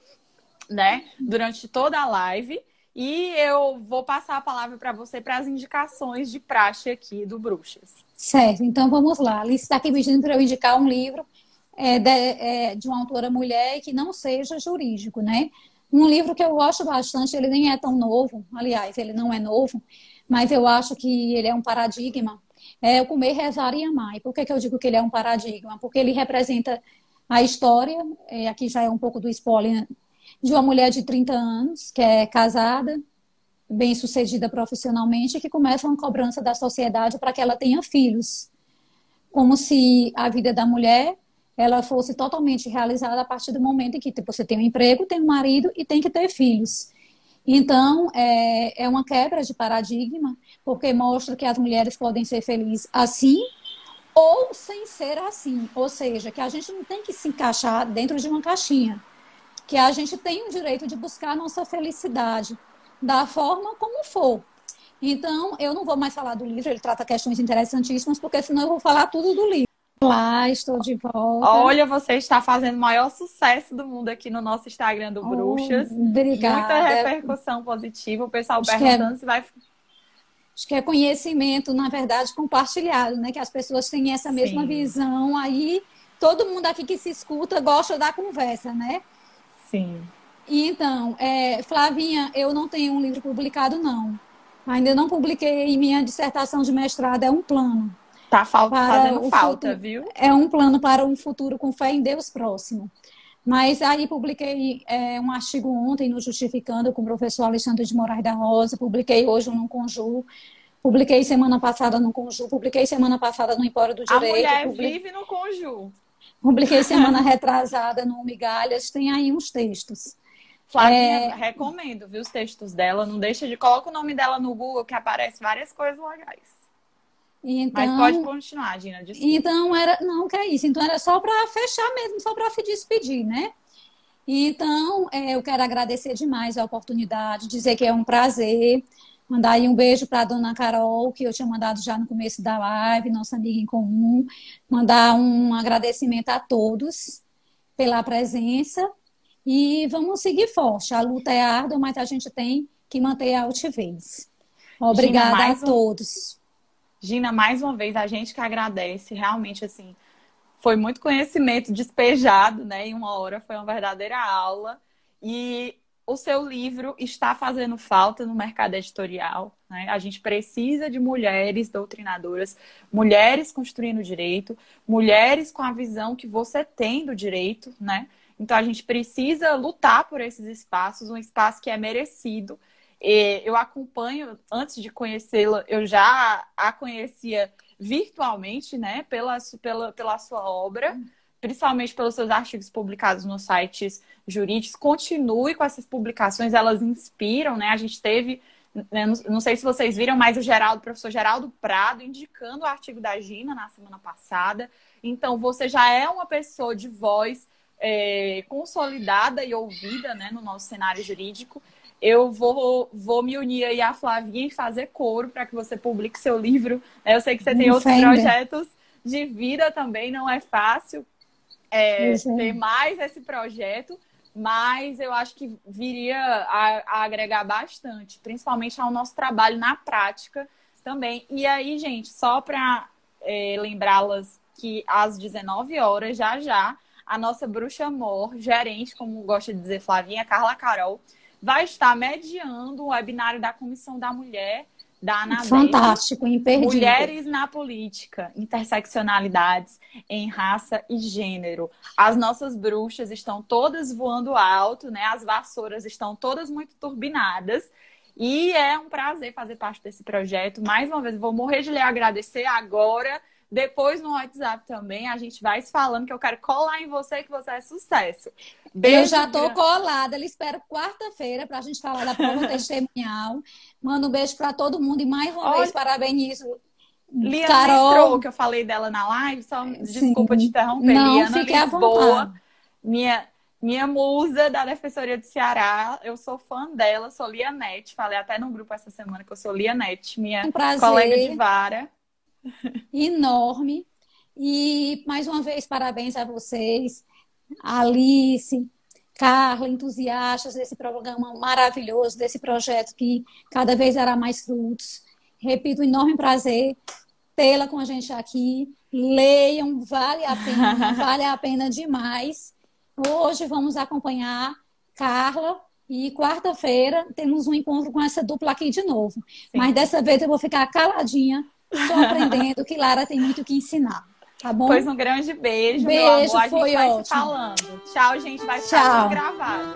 né? Durante toda a live. E eu vou passar a palavra para você para as indicações de praxe aqui do Bruxas. Certo, então vamos lá. Alice está aqui pedindo para eu indicar um livro é, de, é, de, uma autora mulher que não seja jurídico, né? Um livro que eu gosto bastante, ele nem é tão novo, aliás, ele não é novo, mas eu acho que ele é um paradigma. É o Comer, Rezar e Amar. E por que, que eu digo que ele é um paradigma? Porque ele representa a história, é, aqui já é um pouco do spoiler de uma mulher de 30 anos, que é casada, bem sucedida profissionalmente, que começa uma cobrança da sociedade para que ela tenha filhos. Como se a vida da mulher ela fosse totalmente realizada a partir do momento em que tipo, você tem um emprego, tem um marido e tem que ter filhos. Então, é, é uma quebra de paradigma, porque mostra que as mulheres podem ser felizes assim ou sem ser assim. Ou seja, que a gente não tem que se encaixar dentro de uma caixinha que a gente tem o direito de buscar a nossa felicidade da forma como for. Então, eu não vou mais falar do livro, ele trata questões interessantíssimas, porque senão eu vou falar tudo do livro. Olá, estou de volta. Olha, você está fazendo o maior sucesso do mundo aqui no nosso Instagram do oh, Bruxas. Obrigada. Muita repercussão positiva. O pessoal Acho perguntando é... se vai. Acho que é conhecimento, na verdade, compartilhado, né? Que as pessoas têm essa mesma Sim. visão. Aí, todo mundo aqui que se escuta gosta da conversa, né? Sim. E então, é, Flavinha, eu não tenho um livro publicado, não. Ainda não publiquei minha dissertação de mestrado, é um plano. Tá fal fazendo falta, futuro, viu? É um plano para um futuro com fé em Deus próximo. Mas aí publiquei é, um artigo ontem no Justificando com o professor Alexandre de Moraes da Rosa, publiquei hoje no Conjur, publiquei semana passada no Conjur, publiquei semana passada no Empório do Direito. A mulher vive no Conjur. Publiquei <laughs> semana retrasada no Migalhas, tem aí uns textos. Flavinha, é... recomendo, viu, os textos dela. Não deixa de... Coloca o nome dela no Google que aparece várias coisas legais. Então, Mas pode continuar, Gina. Desculpa. Então era, não, que é isso. Então era só para fechar mesmo, só para se despedir, né? Então, é, eu quero agradecer demais a oportunidade, dizer que é um prazer. Mandar aí um beijo para a dona Carol, que eu tinha mandado já no começo da live, nossa amiga em comum. Mandar um agradecimento a todos pela presença. E vamos seguir forte. A luta é árdua, mas a gente tem que manter a altivez. Obrigada Gina, a todos. Gina, mais uma vez, a gente que agradece. Realmente, assim, foi muito conhecimento despejado, né? Em uma hora foi uma verdadeira aula. E o seu livro está fazendo falta no mercado editorial. Né? A gente precisa de mulheres doutrinadoras, mulheres construindo direito, mulheres com a visão que você tem do direito, né? Então a gente precisa lutar por esses espaços, um espaço que é merecido. Eu acompanho, antes de conhecê-la, eu já a conhecia virtualmente, né, pela, pela, pela sua obra, principalmente pelos seus artigos publicados nos sites jurídicos. Continue com essas publicações, elas inspiram, né? A gente teve, né, não sei se vocês viram, mas o Geraldo, o professor Geraldo Prado, indicando o artigo da Gina na semana passada. Então, você já é uma pessoa de voz é, consolidada e ouvida né, no nosso cenário jurídico. Eu vou, vou me unir aí à Flavinha e fazer coro para que você publique seu livro. Eu sei que você tem outros projetos de vida também, não é fácil é, ter mais esse projeto, mas eu acho que viria a, a agregar bastante, principalmente ao nosso trabalho na prática também. E aí, gente, só para é, lembrá-las que às 19 horas, já já, a nossa bruxa amor, gerente, como gosta de dizer Flavinha, Carla Carol, vai estar mediando o webinário da Comissão da Mulher da Anabelle. Fantástico, imperdível. Mulheres na política, interseccionalidades em raça e gênero. As nossas bruxas estão todas voando alto, né? As vassouras estão todas muito turbinadas. E é um prazer fazer parte desse projeto. Mais uma vez, vou morrer de lhe agradecer agora depois no WhatsApp também a gente vai se falando que eu quero colar em você que você é sucesso. Beijo, eu já tô colada, ele espera quarta-feira para a gente falar da prova <laughs> testemunhal. Mando um beijo para todo mundo e mais uma Olha, vez parabenizo. Liana Carol, entrou, que eu falei dela na live, só Sim. desculpa te interromper. Não, Liana fique Lisboa, minha minha musa da Defensoria do Ceará, eu sou fã dela, sou Lianete. Falei até no grupo essa semana que eu sou Lianete, minha um colega de vara enorme. E mais uma vez, parabéns a vocês, Alice, Carla, entusiastas desse programa maravilhoso, desse projeto que cada vez dará mais frutos. Repito, um enorme prazer tê-la com a gente aqui. Leiam, vale a pena, <laughs> vale a pena demais. Hoje vamos acompanhar Carla e quarta-feira temos um encontro com essa dupla aqui de novo. Sim. Mas dessa vez eu vou ficar caladinha Estou aprendendo que Lara tem muito que ensinar. Tá bom? Pois um grande beijo, beijo meu amor. A foi gente vai ótimo. se falando. Tchau, gente. Vai ficar gravado.